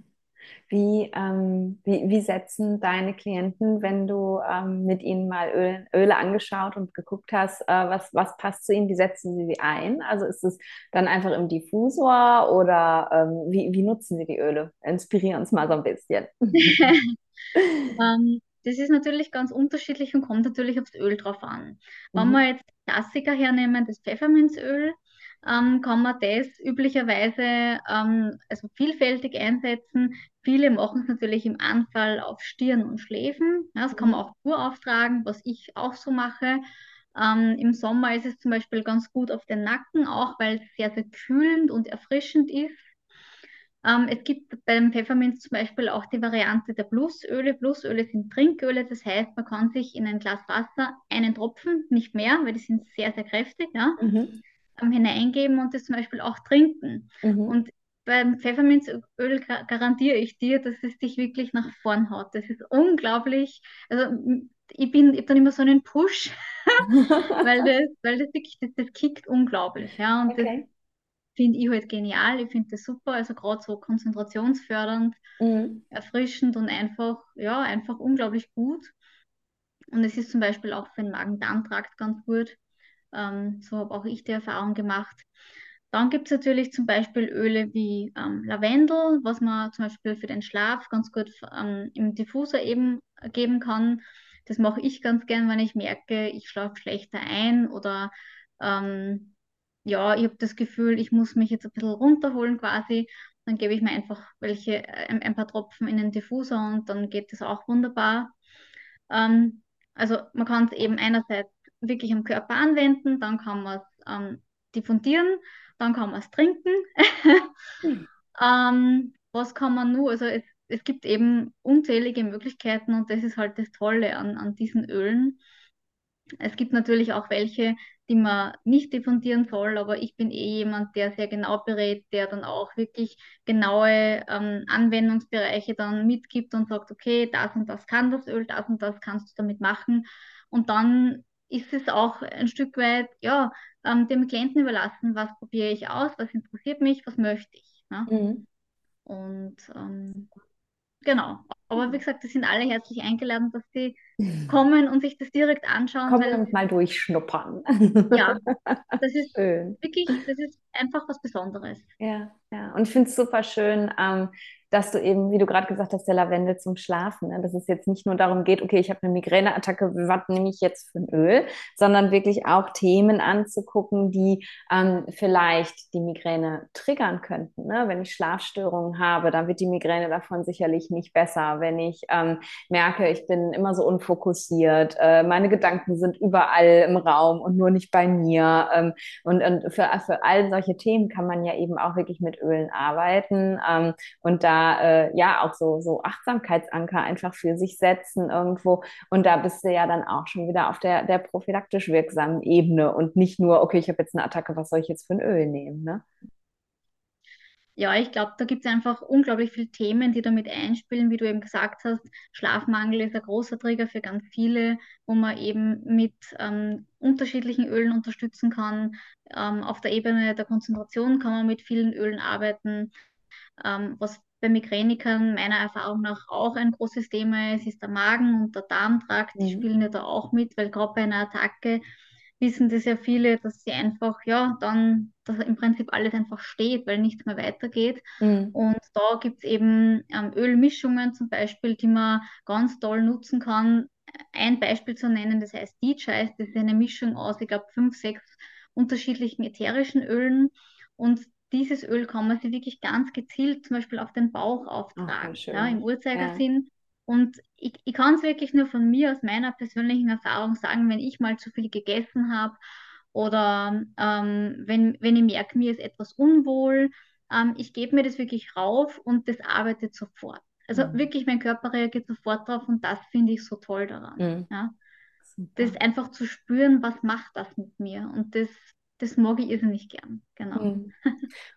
Wie, ähm, wie, wie setzen deine Klienten, wenn du ähm, mit ihnen mal Öl, Öle angeschaut und geguckt hast, äh, was, was passt zu ihnen, wie setzen sie sie ein? Also ist es dann einfach im Diffusor oder ähm, wie, wie nutzen sie die Öle? Inspirieren uns mal so ein bisschen. das ist natürlich ganz unterschiedlich und kommt natürlich aufs Öl drauf an. Mhm. Wenn wir jetzt Klassiker hernehmen, das Pfefferminzöl, ähm, kann man das üblicherweise ähm, also vielfältig einsetzen. Viele machen es natürlich im Anfall auf Stirn und Schläfen. Ja, das kann man mhm. auch pur auftragen, was ich auch so mache. Ähm, Im Sommer ist es zum Beispiel ganz gut auf den Nacken, auch weil es sehr, sehr kühlend und erfrischend ist. Ähm, es gibt beim Pfefferminz zum Beispiel auch die Variante der Plusöle. Plusöle sind Trinköle, das heißt, man kann sich in ein Glas Wasser einen Tropfen, nicht mehr, weil die sind sehr, sehr kräftig, ja, mhm. ähm, hineingeben und das zum Beispiel auch trinken. Mhm. Und beim Pfefferminzöl garantiere ich dir, dass es dich wirklich nach vorn haut. Das ist unglaublich. Also ich bin ich hab dann immer so einen Push, weil das, weil das wirklich, das, das kickt unglaublich. Ja, und okay. das, finde ich halt genial. Ich finde das super, also gerade so konzentrationsfördernd, mhm. erfrischend und einfach, ja, einfach unglaublich gut. Und es ist zum Beispiel auch für den Magen-Darm-Trakt ganz gut. Ähm, so habe auch ich die Erfahrung gemacht. Dann gibt es natürlich zum Beispiel Öle wie ähm, Lavendel, was man zum Beispiel für den Schlaf ganz gut ähm, im Diffuser eben geben kann. Das mache ich ganz gern, wenn ich merke, ich schlafe schlechter ein oder ähm, ja, ich habe das Gefühl, ich muss mich jetzt ein bisschen runterholen quasi. Dann gebe ich mir einfach welche, ein, ein paar Tropfen in den Diffuser und dann geht das auch wunderbar. Ähm, also man kann es eben einerseits wirklich am Körper anwenden, dann kann man es ähm, diffundieren, dann kann man es trinken. mhm. ähm, was kann man nur? Also es, es gibt eben unzählige Möglichkeiten und das ist halt das Tolle an, an diesen Ölen. Es gibt natürlich auch welche, man nicht diffundieren soll, aber ich bin eh jemand, der sehr genau berät, der dann auch wirklich genaue ähm, Anwendungsbereiche dann mitgibt und sagt, okay, das und das kann das Öl, das und das kannst du damit machen. Und dann ist es auch ein Stück weit, ja, ähm, dem Klienten überlassen, was probiere ich aus, was interessiert mich, was möchte ich. Ne? Mhm. Und ähm, Genau. Aber wie gesagt, die sind alle herzlich eingeladen, dass sie kommen und sich das direkt anschauen. Kommen und mal durchschnuppern. Ja, das ist Schön. wirklich, das ist einfach was Besonderes. Ja, Ja, und ich finde es super schön, ähm, dass du eben, wie du gerade gesagt hast, der Lavendel zum Schlafen, ne? dass es jetzt nicht nur darum geht, okay, ich habe eine Migräneattacke, was nehme ich jetzt für ein Öl, sondern wirklich auch Themen anzugucken, die ähm, vielleicht die Migräne triggern könnten. Ne? Wenn ich Schlafstörungen habe, dann wird die Migräne davon sicherlich nicht besser. Wenn ich ähm, merke, ich bin immer so unfokussiert, äh, meine Gedanken sind überall im Raum und nur nicht bei mir. Ähm, und und für, für all solche Themen kann man ja eben auch wirklich mit Ölen arbeiten ähm, und da äh, ja auch so, so Achtsamkeitsanker einfach für sich setzen irgendwo. Und da bist du ja dann auch schon wieder auf der, der prophylaktisch wirksamen Ebene und nicht nur, okay, ich habe jetzt eine Attacke, was soll ich jetzt für ein Öl nehmen, ne? Ja, ich glaube, da gibt es einfach unglaublich viele Themen, die damit einspielen, wie du eben gesagt hast. Schlafmangel ist ein großer Trigger für ganz viele, wo man eben mit ähm, unterschiedlichen Ölen unterstützen kann. Ähm, auf der Ebene der Konzentration kann man mit vielen Ölen arbeiten. Ähm, was bei Migränikern meiner Erfahrung nach auch ein großes Thema ist, ist der Magen und der Darmtrakt. Die mhm. spielen ja da auch mit, weil gerade bei einer Attacke wissen das ja viele, dass sie einfach, ja, dann, dass im Prinzip alles einfach steht, weil nichts mehr weitergeht. Mhm. Und da gibt es eben ähm, Ölmischungen zum Beispiel, die man ganz toll nutzen kann. Ein Beispiel zu nennen, das heißt DJs, das ist eine Mischung aus, ich glaube, fünf, sechs unterschiedlichen ätherischen Ölen. Und dieses Öl kann man sich wirklich ganz gezielt zum Beispiel auf den Bauch auftragen, oh, ja, im Uhrzeigersinn. Ja. Und ich, ich kann es wirklich nur von mir, aus meiner persönlichen Erfahrung sagen, wenn ich mal zu viel gegessen habe oder ähm, wenn, wenn ich merke, mir ist etwas unwohl, ähm, ich gebe mir das wirklich rauf und das arbeitet sofort. Also mhm. wirklich, mein Körper reagiert sofort drauf und das finde ich so toll daran. Mhm. Ja? Das einfach zu spüren, was macht das mit mir und das das mag ich irrsinnig gern. Genau. Mhm.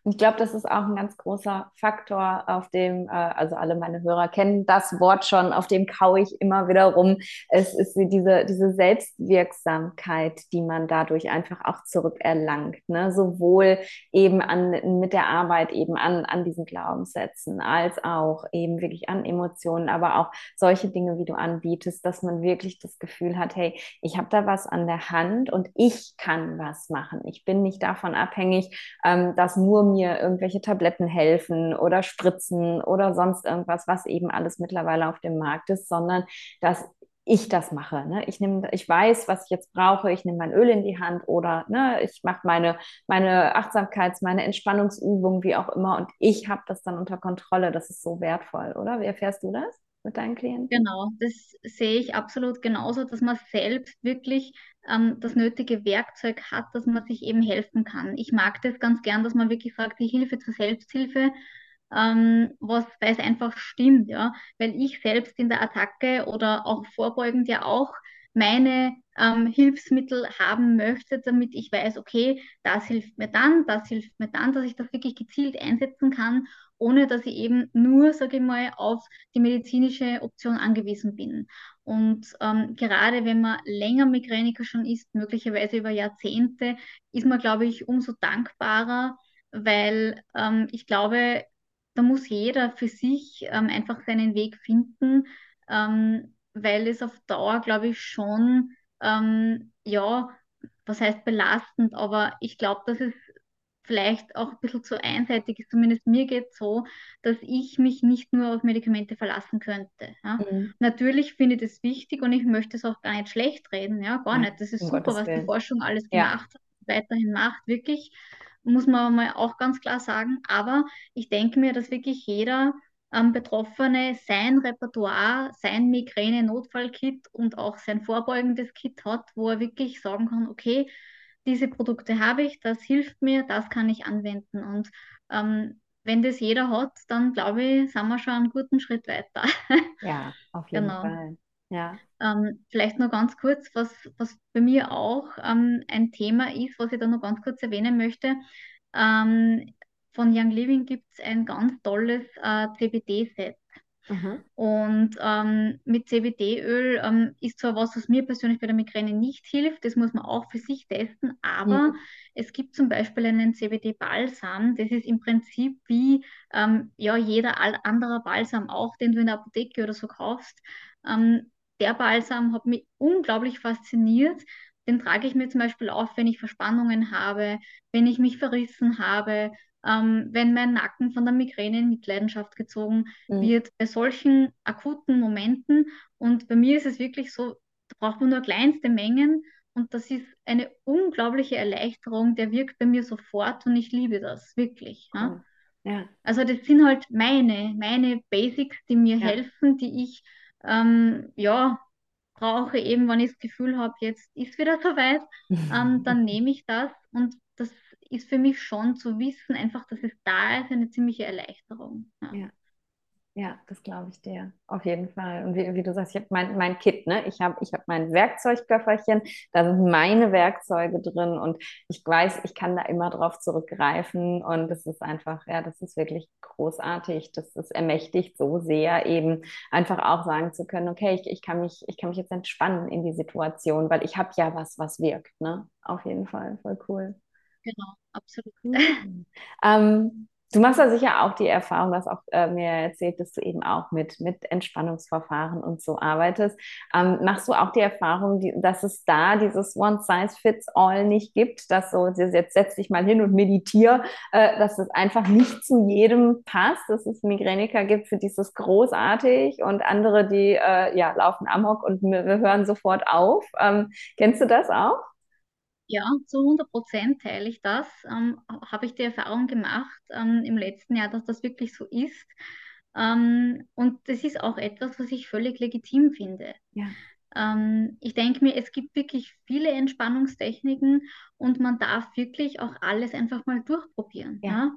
Und ich glaube, das ist auch ein ganz großer Faktor, auf dem, äh, also alle meine Hörer kennen das Wort schon, auf dem kaue ich immer wieder rum. Es ist diese, diese Selbstwirksamkeit, die man dadurch einfach auch zurückerlangt. Ne? Sowohl eben an, mit der Arbeit eben an, an diesen Glaubenssätzen, als auch eben wirklich an Emotionen, aber auch solche Dinge, wie du anbietest, dass man wirklich das Gefühl hat, hey, ich habe da was an der Hand und ich kann was machen. Ich bin nicht davon abhängig, ähm, dass nur mir irgendwelche Tabletten helfen oder Spritzen oder sonst irgendwas, was eben alles mittlerweile auf dem Markt ist, sondern dass ich das mache. Ne? Ich, nehm, ich weiß, was ich jetzt brauche. Ich nehme mein Öl in die Hand oder ne, ich mache meine, meine Achtsamkeits-, meine Entspannungsübungen, wie auch immer. Und ich habe das dann unter Kontrolle. Das ist so wertvoll, oder? Wie erfährst du das? Mit deinen Klienten? Genau, das sehe ich absolut genauso, dass man selbst wirklich ähm, das nötige Werkzeug hat, dass man sich eben helfen kann. Ich mag das ganz gern, dass man wirklich sagt, die Hilfe zur Selbsthilfe, ähm, was, weil es einfach stimmt, ja, weil ich selbst in der Attacke oder auch vorbeugend ja auch meine ähm, Hilfsmittel haben möchte, damit ich weiß, okay, das hilft mir dann, das hilft mir dann, dass ich das wirklich gezielt einsetzen kann, ohne dass ich eben nur, sage ich mal, auf die medizinische Option angewiesen bin. Und ähm, gerade wenn man länger Migräniker schon ist, möglicherweise über Jahrzehnte, ist man, glaube ich, umso dankbarer, weil ähm, ich glaube, da muss jeder für sich ähm, einfach seinen Weg finden, ähm, weil es auf Dauer, glaube ich, schon, ähm, ja, was heißt belastend, aber ich glaube, dass es vielleicht auch ein bisschen zu einseitig ist. Zumindest mir geht es so, dass ich mich nicht nur auf Medikamente verlassen könnte. Ja? Mhm. Natürlich finde ich das wichtig und ich möchte es auch gar nicht schlecht reden. Ja, gar nicht. Das ist um super, was die Forschung alles gemacht hat, weiterhin macht. Wirklich, muss man mal auch ganz klar sagen. Aber ich denke mir, dass wirklich jeder ähm, Betroffene sein Repertoire, sein Migräne-Notfallkit und auch sein vorbeugendes Kit hat, wo er wirklich sagen kann, okay, diese Produkte habe ich, das hilft mir, das kann ich anwenden. Und ähm, wenn das jeder hat, dann glaube ich, sind wir schon einen guten Schritt weiter. Ja, auf jeden genau. Fall. Ja. Ähm, vielleicht noch ganz kurz, was, was bei mir auch ähm, ein Thema ist, was ich da noch ganz kurz erwähnen möchte. Ähm, von Young Living gibt es ein ganz tolles äh, CBD-Set. Mhm. Und ähm, mit CBD-Öl ähm, ist zwar was, was mir persönlich bei der Migräne nicht hilft, das muss man auch für sich testen, aber mhm. es gibt zum Beispiel einen CBD-Balsam, das ist im Prinzip wie ähm, ja, jeder anderer Balsam auch, den du in der Apotheke oder so kaufst. Ähm, der Balsam hat mich unglaublich fasziniert. Den trage ich mir zum Beispiel auf, wenn ich Verspannungen habe, wenn ich mich verrissen habe, ähm, wenn mein Nacken von der Migräne in Mitleidenschaft gezogen mhm. wird, bei solchen akuten Momenten. Und bei mir ist es wirklich so, da braucht man nur kleinste Mengen und das ist eine unglaubliche Erleichterung, der wirkt bei mir sofort und ich liebe das wirklich. Ja? ja. Also das sind halt meine, meine Basics, die mir ja. helfen, die ich ähm, ja, brauche, eben wenn ich das Gefühl habe, jetzt ist wieder soweit, ähm, dann nehme ich das und das ist für mich schon zu wissen, einfach, dass es da ist, eine ziemliche Erleichterung. Ja. ja. Ja, das glaube ich dir. Auf jeden Fall. Und wie, wie du sagst, ich habe mein, mein Kit, ne? Ich habe ich hab mein Werkzeugköfferchen, da sind meine Werkzeuge drin und ich weiß, ich kann da immer drauf zurückgreifen. Und das ist einfach, ja, das ist wirklich großartig. Das ist ermächtigt so sehr, eben einfach auch sagen zu können, okay, ich, ich, kann, mich, ich kann mich jetzt entspannen in die Situation, weil ich habe ja was, was wirkt, ne? Auf jeden Fall. Voll cool. Genau, absolut. Mhm. ähm, Du machst ja sicher auch die Erfahrung, hast auch äh, mir erzählt, dass du eben auch mit, mit Entspannungsverfahren und so arbeitest. Ähm, machst du auch die Erfahrung, die, dass es da dieses One-Size-Fits-All nicht gibt, dass so, jetzt setz dich mal hin und meditiere, äh, dass es einfach nicht zu jedem passt, dass es Migräniker gibt, für dieses großartig und andere, die äh, ja, laufen amok und wir hören sofort auf. Ähm, kennst du das auch? Ja, zu 100 Prozent teile ich das. Ähm, habe ich die Erfahrung gemacht ähm, im letzten Jahr, dass das wirklich so ist. Ähm, und das ist auch etwas, was ich völlig legitim finde. Ja. Ähm, ich denke mir, es gibt wirklich viele Entspannungstechniken und man darf wirklich auch alles einfach mal durchprobieren. Ja. ja?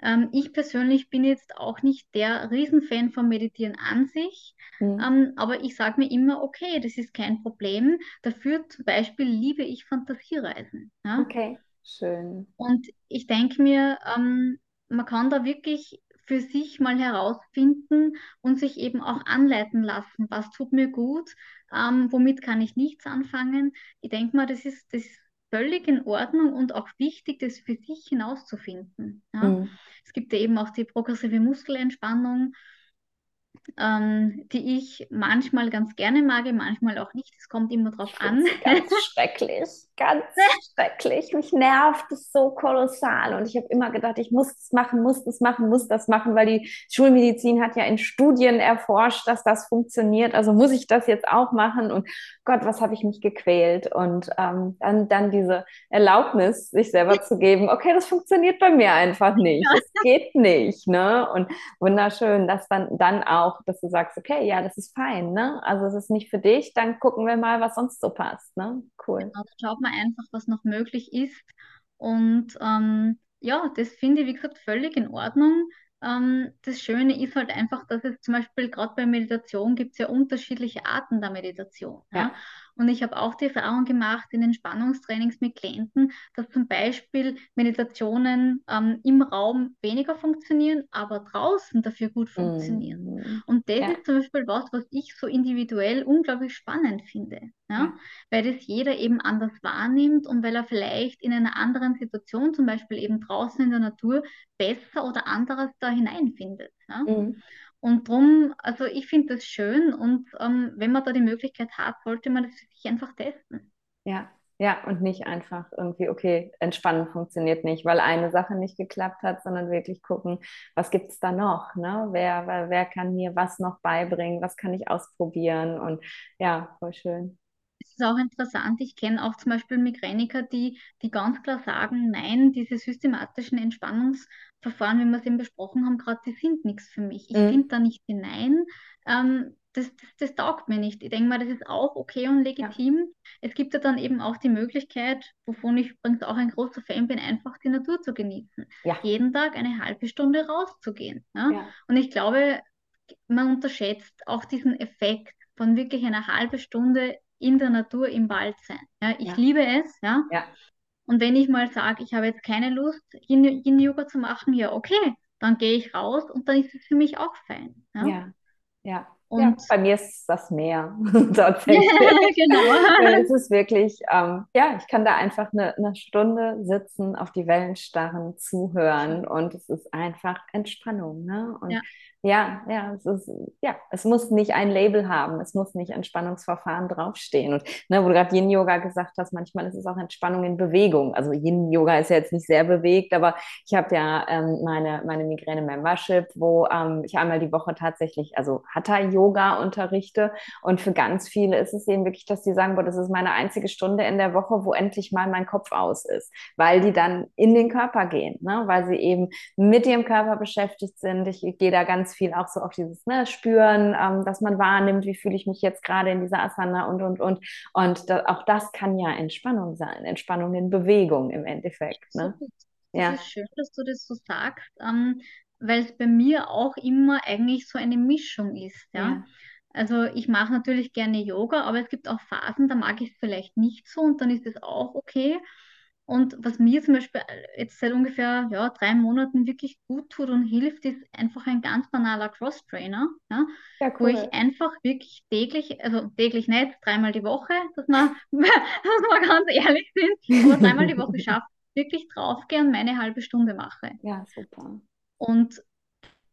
Ähm, ich persönlich bin jetzt auch nicht der Riesenfan vom Meditieren an sich, mhm. ähm, aber ich sage mir immer, okay, das ist kein Problem. Dafür zum Beispiel liebe ich Fantasiereisen. Ja? Okay, schön. Und ich denke mir, ähm, man kann da wirklich für sich mal herausfinden und sich eben auch anleiten lassen, was tut mir gut, ähm, womit kann ich nichts anfangen. Ich denke mal, das ist, das ist völlig in Ordnung und auch wichtig, das für sich hinauszufinden. Ja? Mhm. Es gibt ja eben auch die progressive Muskelentspannung ähm, die ich manchmal ganz gerne mag, manchmal auch nicht. Es kommt immer drauf an. Ganz schrecklich, ganz schrecklich. Mich nervt es so kolossal. Und ich habe immer gedacht, ich muss es machen, muss das machen, muss das machen, weil die Schulmedizin hat ja in Studien erforscht, dass das funktioniert. Also muss ich das jetzt auch machen. Und Gott, was habe ich mich gequält. Und ähm, dann, dann diese Erlaubnis, sich selber zu geben, okay, das funktioniert bei mir einfach nicht. Es geht nicht. Ne? Und wunderschön, dass dann, dann auch, dass du sagst, okay, ja, das ist fein. Ne? Also es ist nicht für dich, dann gucken wir mal, was sonst so passt. Ne? Cool. Genau, man einfach, was noch möglich ist. Und ähm, ja, das finde ich, wie gesagt, völlig in Ordnung. Ähm, das Schöne ist halt einfach, dass es zum Beispiel gerade bei Meditation gibt es ja unterschiedliche Arten der Meditation. Ja. ja? Und ich habe auch die Erfahrung gemacht in Entspannungstrainings mit Klienten, dass zum Beispiel Meditationen ähm, im Raum weniger funktionieren, aber draußen dafür gut funktionieren. Mhm. Und das ja. ist zum Beispiel was, was ich so individuell unglaublich spannend finde. Ja? ja? Weil das jeder eben anders wahrnimmt und weil er vielleicht in einer anderen Situation, zum Beispiel eben draußen in der Natur, besser oder anderes da hineinfindet. Ja? Mhm. Und darum, also ich finde das schön und ähm, wenn man da die Möglichkeit hat, sollte man das für sich einfach testen. Ja, ja, und nicht einfach irgendwie, okay, entspannen funktioniert nicht, weil eine Sache nicht geklappt hat, sondern wirklich gucken, was gibt es da noch? Ne? Wer, wer, wer kann mir was noch beibringen? Was kann ich ausprobieren? Und ja, voll schön. Es ist auch interessant, ich kenne auch zum Beispiel Migräniker, die, die ganz klar sagen, nein, diese systematischen Entspannungsverfahren, wie wir es eben besprochen haben, gerade, die sind nichts für mich. Ich mhm. finde da nicht hinein. Ähm, das, das, das, taugt mir nicht. Ich denke mal, das ist auch okay und legitim. Ja. Es gibt ja dann eben auch die Möglichkeit, wovon ich übrigens auch ein großer Fan bin, einfach die Natur zu genießen. Ja. Jeden Tag eine halbe Stunde rauszugehen. Ja? ja? Und ich glaube, man unterschätzt auch diesen Effekt von wirklich einer halben Stunde in der Natur im Wald sein. Ja, ich ja. liebe es, ja. ja. Und wenn ich mal sage, ich habe jetzt keine Lust, Yin-Yoga zu machen, ja, okay, dann gehe ich raus und dann ist es für mich auch fein. Ja, ja. ja. Und ja, bei mir ist das Meer tatsächlich. genau. es ist wirklich, ähm, ja, ich kann da einfach eine, eine, Stunde sitzen, auf die Wellen starren, zuhören und es ist einfach Entspannung. Ne? Und ja Ja, ja, es ist, ja, es muss nicht ein Label haben, es muss nicht Entspannungsverfahren draufstehen. Und ne, wo du gerade Yin-Yoga gesagt hast, manchmal ist es auch Entspannung in Bewegung. Also Yin-Yoga ist ja jetzt nicht sehr bewegt, aber ich habe ja ähm, meine, meine Migräne-Membership, wo ähm, ich einmal die Woche tatsächlich, also Hatha-Yoga unterrichte. Und für ganz viele ist es eben wirklich, dass die sagen, boah, das ist meine einzige Stunde in der Woche, wo endlich mal mein Kopf aus ist, weil die dann in den Körper gehen, ne? weil sie eben mit ihrem Körper beschäftigt sind. Ich gehe da ganz viel auch so auf dieses ne, Spüren, ähm, dass man wahrnimmt, wie fühle ich mich jetzt gerade in dieser Asana und, und, und. Und da, auch das kann ja Entspannung sein, Entspannung in Bewegung im Endeffekt. Ne? Das ja. ist schön, dass du das so sagst, ähm, weil es bei mir auch immer eigentlich so eine Mischung ist. Ja. ja. Also ich mache natürlich gerne Yoga, aber es gibt auch Phasen, da mag ich es vielleicht nicht so und dann ist es auch okay. Und was mir zum Beispiel jetzt seit ungefähr ja, drei Monaten wirklich gut tut und hilft, ist einfach ein ganz banaler Cross-Trainer, ja, ja, cool. wo ich einfach wirklich täglich, also täglich nicht, dreimal die Woche, dass wir, dass wir ganz ehrlich sind, aber dreimal die Woche schaffe, wirklich draufgehe und meine halbe Stunde mache. Ja, super. Und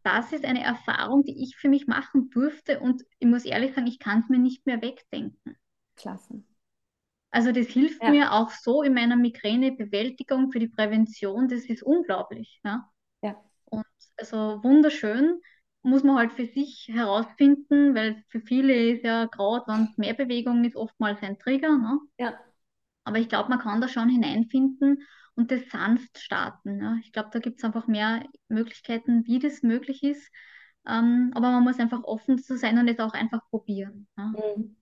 das ist eine Erfahrung, die ich für mich machen durfte und ich muss ehrlich sagen, ich kann es mir nicht mehr wegdenken. Klasse. Also das hilft ja. mir auch so in meiner Migränebewältigung für die Prävention. Das ist unglaublich. Ja? ja. Und also wunderschön muss man halt für sich herausfinden, weil für viele ist ja gerade, wenn es mehr Bewegung ist, oftmals ein Trigger. Ne? Ja. Aber ich glaube, man kann da schon hineinfinden und das sanft starten. Ja? Ich glaube, da gibt es einfach mehr Möglichkeiten, wie das möglich ist. Ähm, aber man muss einfach offen zu sein und es auch einfach probieren. Ja? Mhm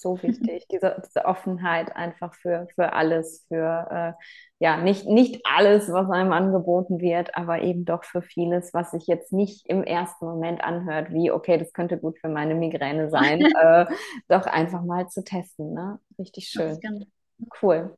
so wichtig, diese, diese Offenheit einfach für, für alles, für äh, ja, nicht, nicht alles, was einem angeboten wird, aber eben doch für vieles, was sich jetzt nicht im ersten Moment anhört, wie, okay, das könnte gut für meine Migräne sein, äh, doch einfach mal zu testen. Ne? Richtig schön. Cool.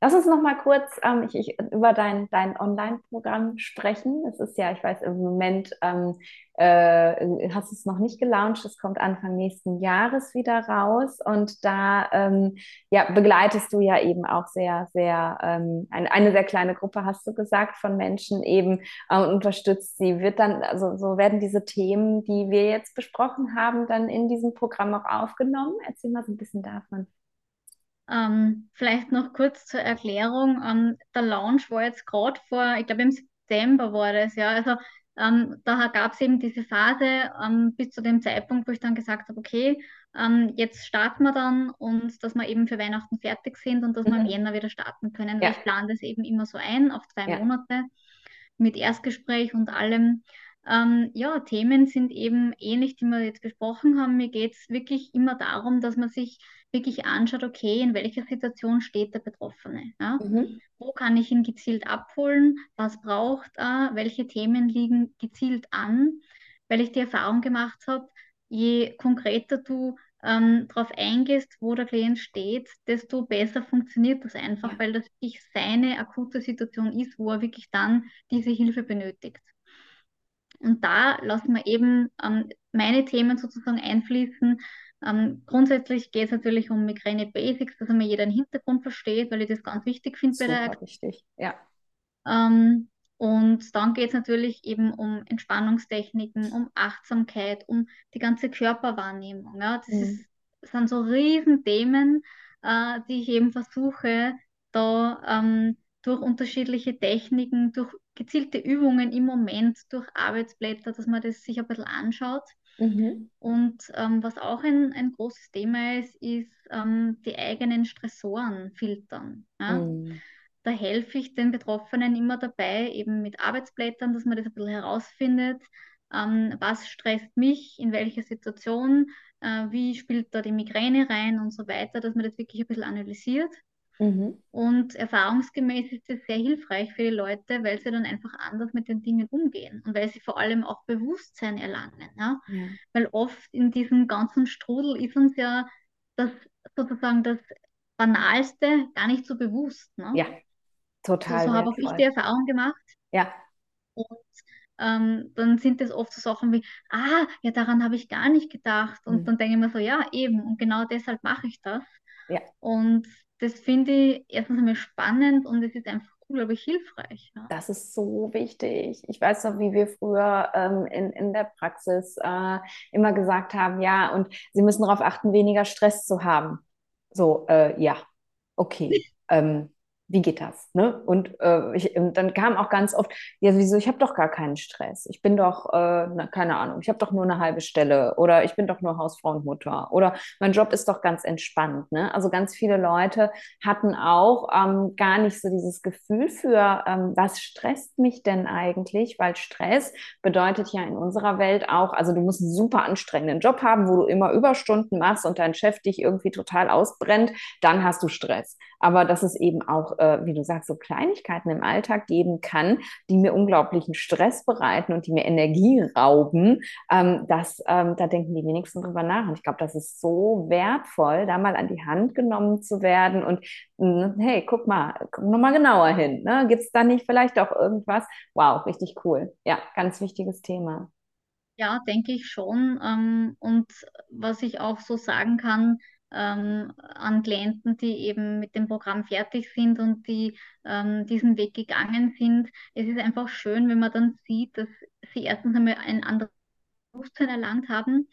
Lass uns noch mal kurz ähm, ich, ich, über dein, dein Online-Programm sprechen. Es ist ja, ich weiß, im Moment ähm, äh, hast du es noch nicht gelauncht. Es kommt Anfang nächsten Jahres wieder raus. Und da ähm, ja, begleitest du ja eben auch sehr, sehr, ähm, eine, eine sehr kleine Gruppe, hast du gesagt, von Menschen eben äh, unterstützt sie. Wird dann, also so werden diese Themen, die wir jetzt besprochen haben, dann in diesem Programm auch aufgenommen? Erzähl mal so ein bisschen davon. Ähm, vielleicht noch kurz zur Erklärung. Ähm, der Launch war jetzt gerade vor, ich glaube im September war das, ja. Also ähm, da gab es eben diese Phase ähm, bis zu dem Zeitpunkt, wo ich dann gesagt habe, okay, ähm, jetzt starten wir dann und dass wir eben für Weihnachten fertig sind und dass mhm. wir im mhm. Jänner wieder starten können. Ja. Ich plane das eben immer so ein auf zwei ja. Monate mit Erstgespräch und allem. Ähm, ja, Themen sind eben ähnlich, die wir jetzt besprochen haben. Mir geht es wirklich immer darum, dass man sich wirklich anschaut, okay, in welcher Situation steht der Betroffene? Ja? Mhm. Wo kann ich ihn gezielt abholen? Was braucht er? Welche Themen liegen gezielt an? Weil ich die Erfahrung gemacht habe, je konkreter du ähm, darauf eingehst, wo der Klient steht, desto besser funktioniert das einfach, ja. weil das wirklich seine akute Situation ist, wo er wirklich dann diese Hilfe benötigt. Und da lassen wir eben ähm, meine Themen sozusagen einfließen, ähm, grundsätzlich geht es natürlich um Migräne Basics, dass einmal jeder den Hintergrund versteht, weil ich das ganz wichtig finde bei der wichtig, ja. Ähm, und dann geht es natürlich eben um Entspannungstechniken, um Achtsamkeit, um die ganze Körperwahrnehmung. Ja? Das, mhm. ist, das sind so Riesenthemen, äh, die ich eben versuche, da ähm, durch unterschiedliche Techniken, durch gezielte Übungen im Moment, durch Arbeitsblätter, dass man das sich ein bisschen anschaut. Mhm. Und ähm, was auch ein, ein großes Thema ist, ist ähm, die eigenen Stressoren filtern. Ja? Mhm. Da helfe ich den Betroffenen immer dabei, eben mit Arbeitsblättern, dass man das ein bisschen herausfindet, ähm, was stresst mich, in welcher Situation, äh, wie spielt da die Migräne rein und so weiter, dass man das wirklich ein bisschen analysiert. Mhm. Und erfahrungsgemäß ist das sehr hilfreich für die Leute, weil sie dann einfach anders mit den Dingen umgehen und weil sie vor allem auch Bewusstsein erlangen. Ja? ja. Weil oft in diesem ganzen Strudel ist uns ja das sozusagen das Banalste gar nicht so bewusst. Ne? Ja, total. So, so habe auch ich die Erfahrung gemacht. Ja. Und ähm, dann sind das oft so Sachen wie, ah, ja, daran habe ich gar nicht gedacht. Und mhm. dann denke ich mir so, ja, eben, und genau deshalb mache ich das. Ja. Und das finde ich erstens einmal spannend und es ist einfach unglaublich hilfreich. Ja. Das ist so wichtig. Ich weiß noch, wie wir früher ähm, in, in der Praxis äh, immer gesagt haben, ja, und Sie müssen darauf achten, weniger Stress zu haben. So, äh, ja, okay. ähm, wie geht das? Ne? Und, äh, ich, und dann kam auch ganz oft, ja, wieso, ich habe doch gar keinen Stress. Ich bin doch, äh, na, keine Ahnung, ich habe doch nur eine halbe Stelle oder ich bin doch nur Hausfrau und Mutter oder mein Job ist doch ganz entspannt. Ne? Also ganz viele Leute hatten auch ähm, gar nicht so dieses Gefühl für, ähm, was stresst mich denn eigentlich? Weil Stress bedeutet ja in unserer Welt auch, also du musst einen super anstrengenden Job haben, wo du immer Überstunden machst und dein Chef dich irgendwie total ausbrennt, dann hast du Stress. Aber das ist eben auch äh, wie du sagst, so Kleinigkeiten im Alltag geben kann, die mir unglaublichen Stress bereiten und die mir Energie rauben, ähm, das, ähm, da denken die wenigsten drüber nach. Und ich glaube, das ist so wertvoll, da mal an die Hand genommen zu werden und mh, hm, hey, guck mal, guck nochmal genauer hin. Ne? Gibt es da nicht vielleicht auch irgendwas? Wow, richtig cool. Ja, ganz wichtiges Thema. Ja, denke ich schon. Ähm, und was ich auch so sagen kann, ähm, an Klienten, die eben mit dem Programm fertig sind und die ähm, diesen Weg gegangen sind. Es ist einfach schön, wenn man dann sieht, dass sie erstens einmal ein anderes Bewusstsein erlangt haben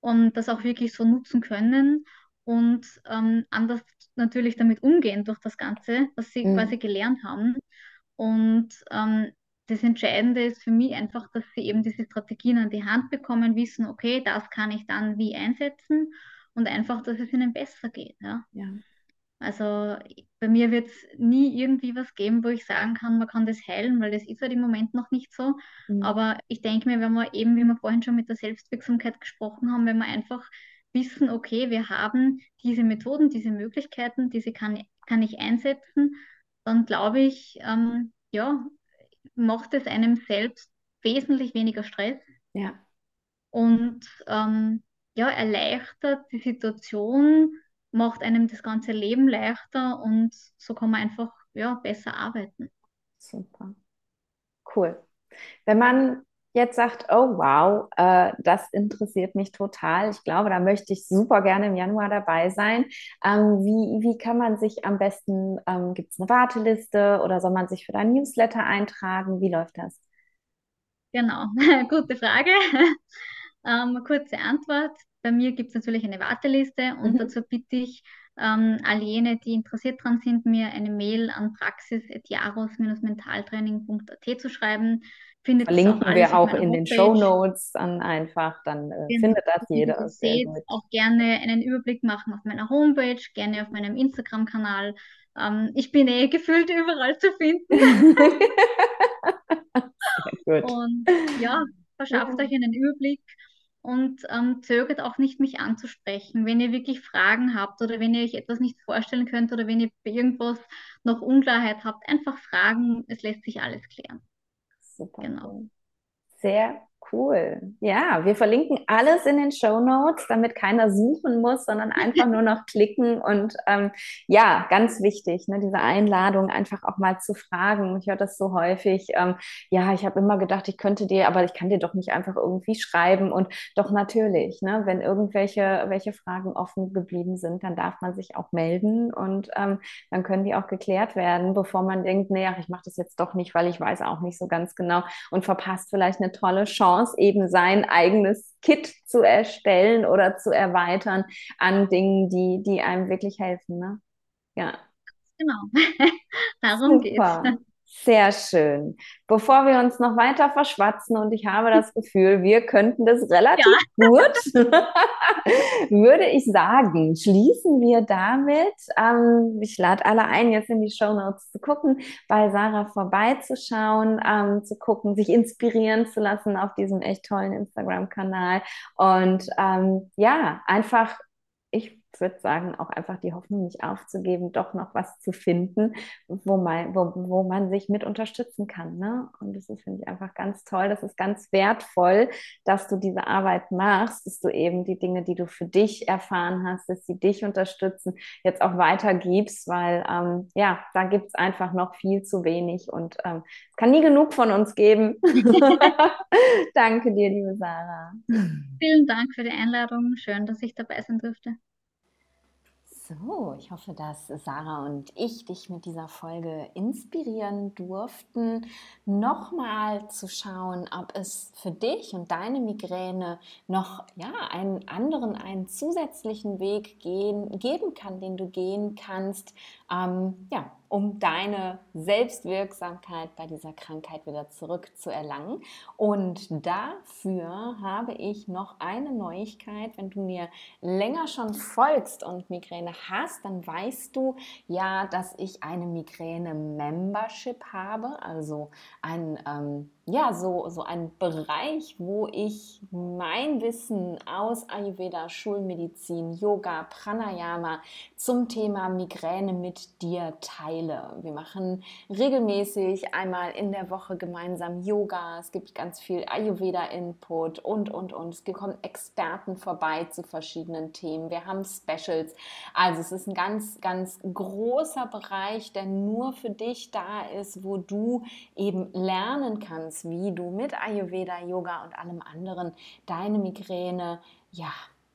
und das auch wirklich so nutzen können und ähm, anders natürlich damit umgehen durch das Ganze, was sie mhm. quasi gelernt haben. Und ähm, das Entscheidende ist für mich einfach, dass sie eben diese Strategien an die Hand bekommen, wissen, okay, das kann ich dann wie einsetzen und einfach, dass es ihnen besser geht. Ja. ja. Also bei mir wird es nie irgendwie was geben, wo ich sagen kann, man kann das heilen, weil das ist halt im Moment noch nicht so. Mhm. Aber ich denke mir, wenn wir eben, wie wir vorhin schon mit der Selbstwirksamkeit gesprochen haben, wenn wir einfach wissen, okay, wir haben diese Methoden, diese Möglichkeiten, diese kann, kann ich einsetzen, dann glaube ich, ähm, ja, macht es einem selbst wesentlich weniger Stress. Ja. Und ähm, ja, erleichtert die Situation, macht einem das ganze Leben leichter und so kann man einfach ja, besser arbeiten. Super. Cool. Wenn man jetzt sagt, oh wow, äh, das interessiert mich total. Ich glaube, da möchte ich super gerne im Januar dabei sein. Ähm, wie, wie kann man sich am besten, ähm, gibt es eine Warteliste oder soll man sich für dein Newsletter eintragen? Wie läuft das? Genau, gute Frage. Ähm, kurze Antwort. Bei mir gibt es natürlich eine Warteliste und mhm. dazu bitte ich ähm, all jene, die interessiert daran sind, mir eine Mail an praxis.jaros-mentaltraining.at zu schreiben. Findet Verlinken auch wir auch in Homepage. den Show Notes dann einfach, dann äh, findet das jeder. Seht, auch gerne einen Überblick machen auf meiner Homepage, gerne auf meinem Instagram-Kanal. Ähm, ich bin eh gefühlt überall zu finden. und ja, verschafft ja. euch einen Überblick und ähm, zögert auch nicht, mich anzusprechen. Wenn ihr wirklich Fragen habt oder wenn ihr euch etwas nicht vorstellen könnt oder wenn ihr irgendwas noch Unklarheit habt, einfach fragen. Es lässt sich alles klären. Super. Genau. Sehr Cool. Ja, wir verlinken alles in den Show Notes, damit keiner suchen muss, sondern einfach nur noch klicken. Und ähm, ja, ganz wichtig, ne, diese Einladung einfach auch mal zu fragen. Ich höre das so häufig. Ähm, ja, ich habe immer gedacht, ich könnte dir, aber ich kann dir doch nicht einfach irgendwie schreiben. Und doch natürlich, ne, wenn irgendwelche welche Fragen offen geblieben sind, dann darf man sich auch melden und ähm, dann können die auch geklärt werden, bevor man denkt, naja, ich mache das jetzt doch nicht, weil ich weiß auch nicht so ganz genau und verpasst vielleicht eine tolle Chance Chance, eben sein eigenes Kit zu erstellen oder zu erweitern an Dingen, die, die einem wirklich helfen. Ne? Ja. Genau. Darum geht es. Sehr schön. Bevor wir uns noch weiter verschwatzen und ich habe das Gefühl, wir könnten das relativ ja. gut, würde ich sagen, schließen wir damit. Ähm, ich lade alle ein, jetzt in die Show Notes zu gucken, bei Sarah vorbeizuschauen, ähm, zu gucken, sich inspirieren zu lassen auf diesem echt tollen Instagram-Kanal und ähm, ja, einfach würde sagen, auch einfach die Hoffnung nicht aufzugeben, doch noch was zu finden, wo man, wo, wo man sich mit unterstützen kann. Ne? Und das ist, finde ich, einfach ganz toll. Das ist ganz wertvoll, dass du diese Arbeit machst, dass du eben die Dinge, die du für dich erfahren hast, dass sie dich unterstützen, jetzt auch weitergibst, weil ähm, ja, da gibt es einfach noch viel zu wenig und ähm, es kann nie genug von uns geben. Danke dir, liebe Sarah. Vielen Dank für die Einladung. Schön, dass ich dabei sein durfte. So, ich hoffe, dass Sarah und ich dich mit dieser Folge inspirieren durften, nochmal zu schauen, ob es für dich und deine Migräne noch ja, einen anderen, einen zusätzlichen Weg gehen, geben kann, den du gehen kannst, ähm, ja, um deine Selbstwirksamkeit bei dieser Krankheit wieder zurückzuerlangen. Und dafür habe ich noch eine Neuigkeit. Wenn du mir länger schon folgst und Migräne hast, dann weißt du ja, dass ich eine Migräne-Membership habe, also ein ähm, ja, so, so ein Bereich, wo ich mein Wissen aus Ayurveda, Schulmedizin, Yoga, Pranayama zum Thema Migräne mit dir teile. Wir machen regelmäßig einmal in der Woche gemeinsam Yoga. Es gibt ganz viel Ayurveda-Input und, und, und. Es kommen Experten vorbei zu verschiedenen Themen. Wir haben Specials. Also es ist ein ganz, ganz großer Bereich, der nur für dich da ist, wo du eben lernen kannst, kannst, wie du mit Ayurveda, Yoga und allem anderen deine Migräne ja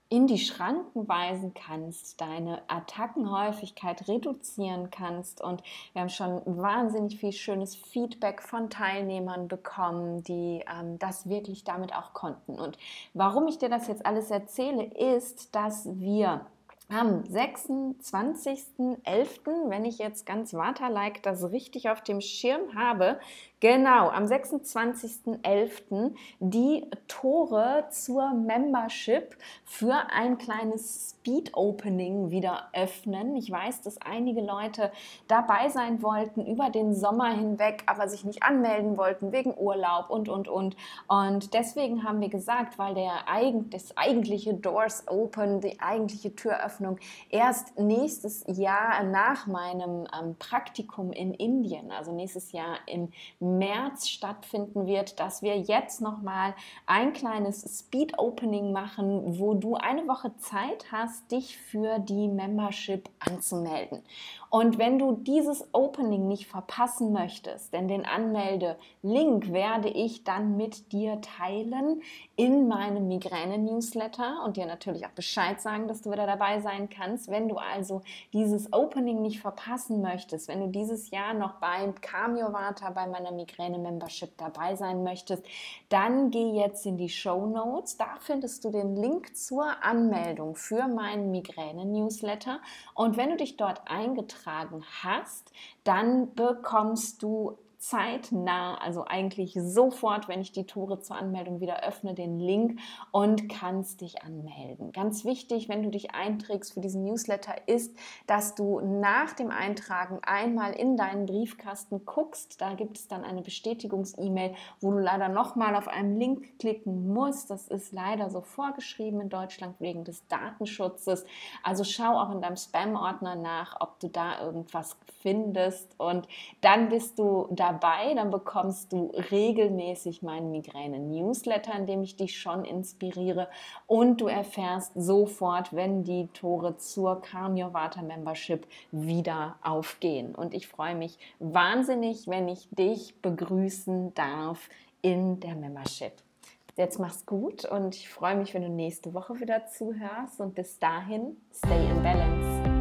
in die Schranken weisen kannst, deine Attackenhäufigkeit reduzieren kannst. Und wir haben schon wahnsinnig viel schönes Feedback von Teilnehmern bekommen, die ähm, das wirklich damit auch konnten. Und warum ich dir das jetzt alles erzähle, ist, dass wir am 26.11., wenn ich jetzt ganz Waterlike das richtig auf dem Schirm habe, Genau, am 26.11. die Tore zur Membership für ein kleines Speed Opening wieder öffnen. Ich weiß, dass einige Leute dabei sein wollten über den Sommer hinweg, aber sich nicht anmelden wollten wegen Urlaub und, und, und. Und deswegen haben wir gesagt, weil der, das eigentliche Doors Open, die eigentliche Türöffnung erst nächstes Jahr nach meinem ähm, Praktikum in Indien, also nächstes Jahr im März stattfinden wird, dass wir jetzt noch mal ein kleines Speed Opening machen, wo du eine Woche Zeit hast, dich für die Membership anzumelden. Und wenn du dieses Opening nicht verpassen möchtest, denn den Anmelde-Link werde ich dann mit dir teilen in meinem Migräne-Newsletter und dir natürlich auch Bescheid sagen, dass du wieder dabei sein kannst. Wenn du also dieses Opening nicht verpassen möchtest, wenn du dieses Jahr noch beim Vata, bei meiner Migräne-Membership dabei sein möchtest, dann geh jetzt in die Show Notes. Da findest du den Link zur Anmeldung für meinen Migräne-Newsletter. Und wenn du dich dort eingetragen eingetragen hast, dann bekommst du zeitnah, also eigentlich sofort, wenn ich die Tore zur Anmeldung wieder öffne, den Link und kannst dich anmelden. Ganz wichtig, wenn du dich einträgst für diesen Newsletter, ist, dass du nach dem Eintragen einmal in deinen Briefkasten guckst. Da gibt es dann eine Bestätigungs-E-Mail, wo du leider nochmal auf einen Link klicken musst. Das ist leider so vorgeschrieben in Deutschland wegen des Datenschutzes. Also schau auch in deinem Spam-Ordner nach, ob du da irgendwas findest und dann bist du dabei dabei, dann bekommst du regelmäßig meinen Migräne-Newsletter, in dem ich dich schon inspiriere und du erfährst sofort, wenn die Tore zur Calm Your Vata Membership wieder aufgehen. Und ich freue mich wahnsinnig, wenn ich dich begrüßen darf in der Membership. Jetzt mach's gut und ich freue mich, wenn du nächste Woche wieder zuhörst und bis dahin, stay in balance.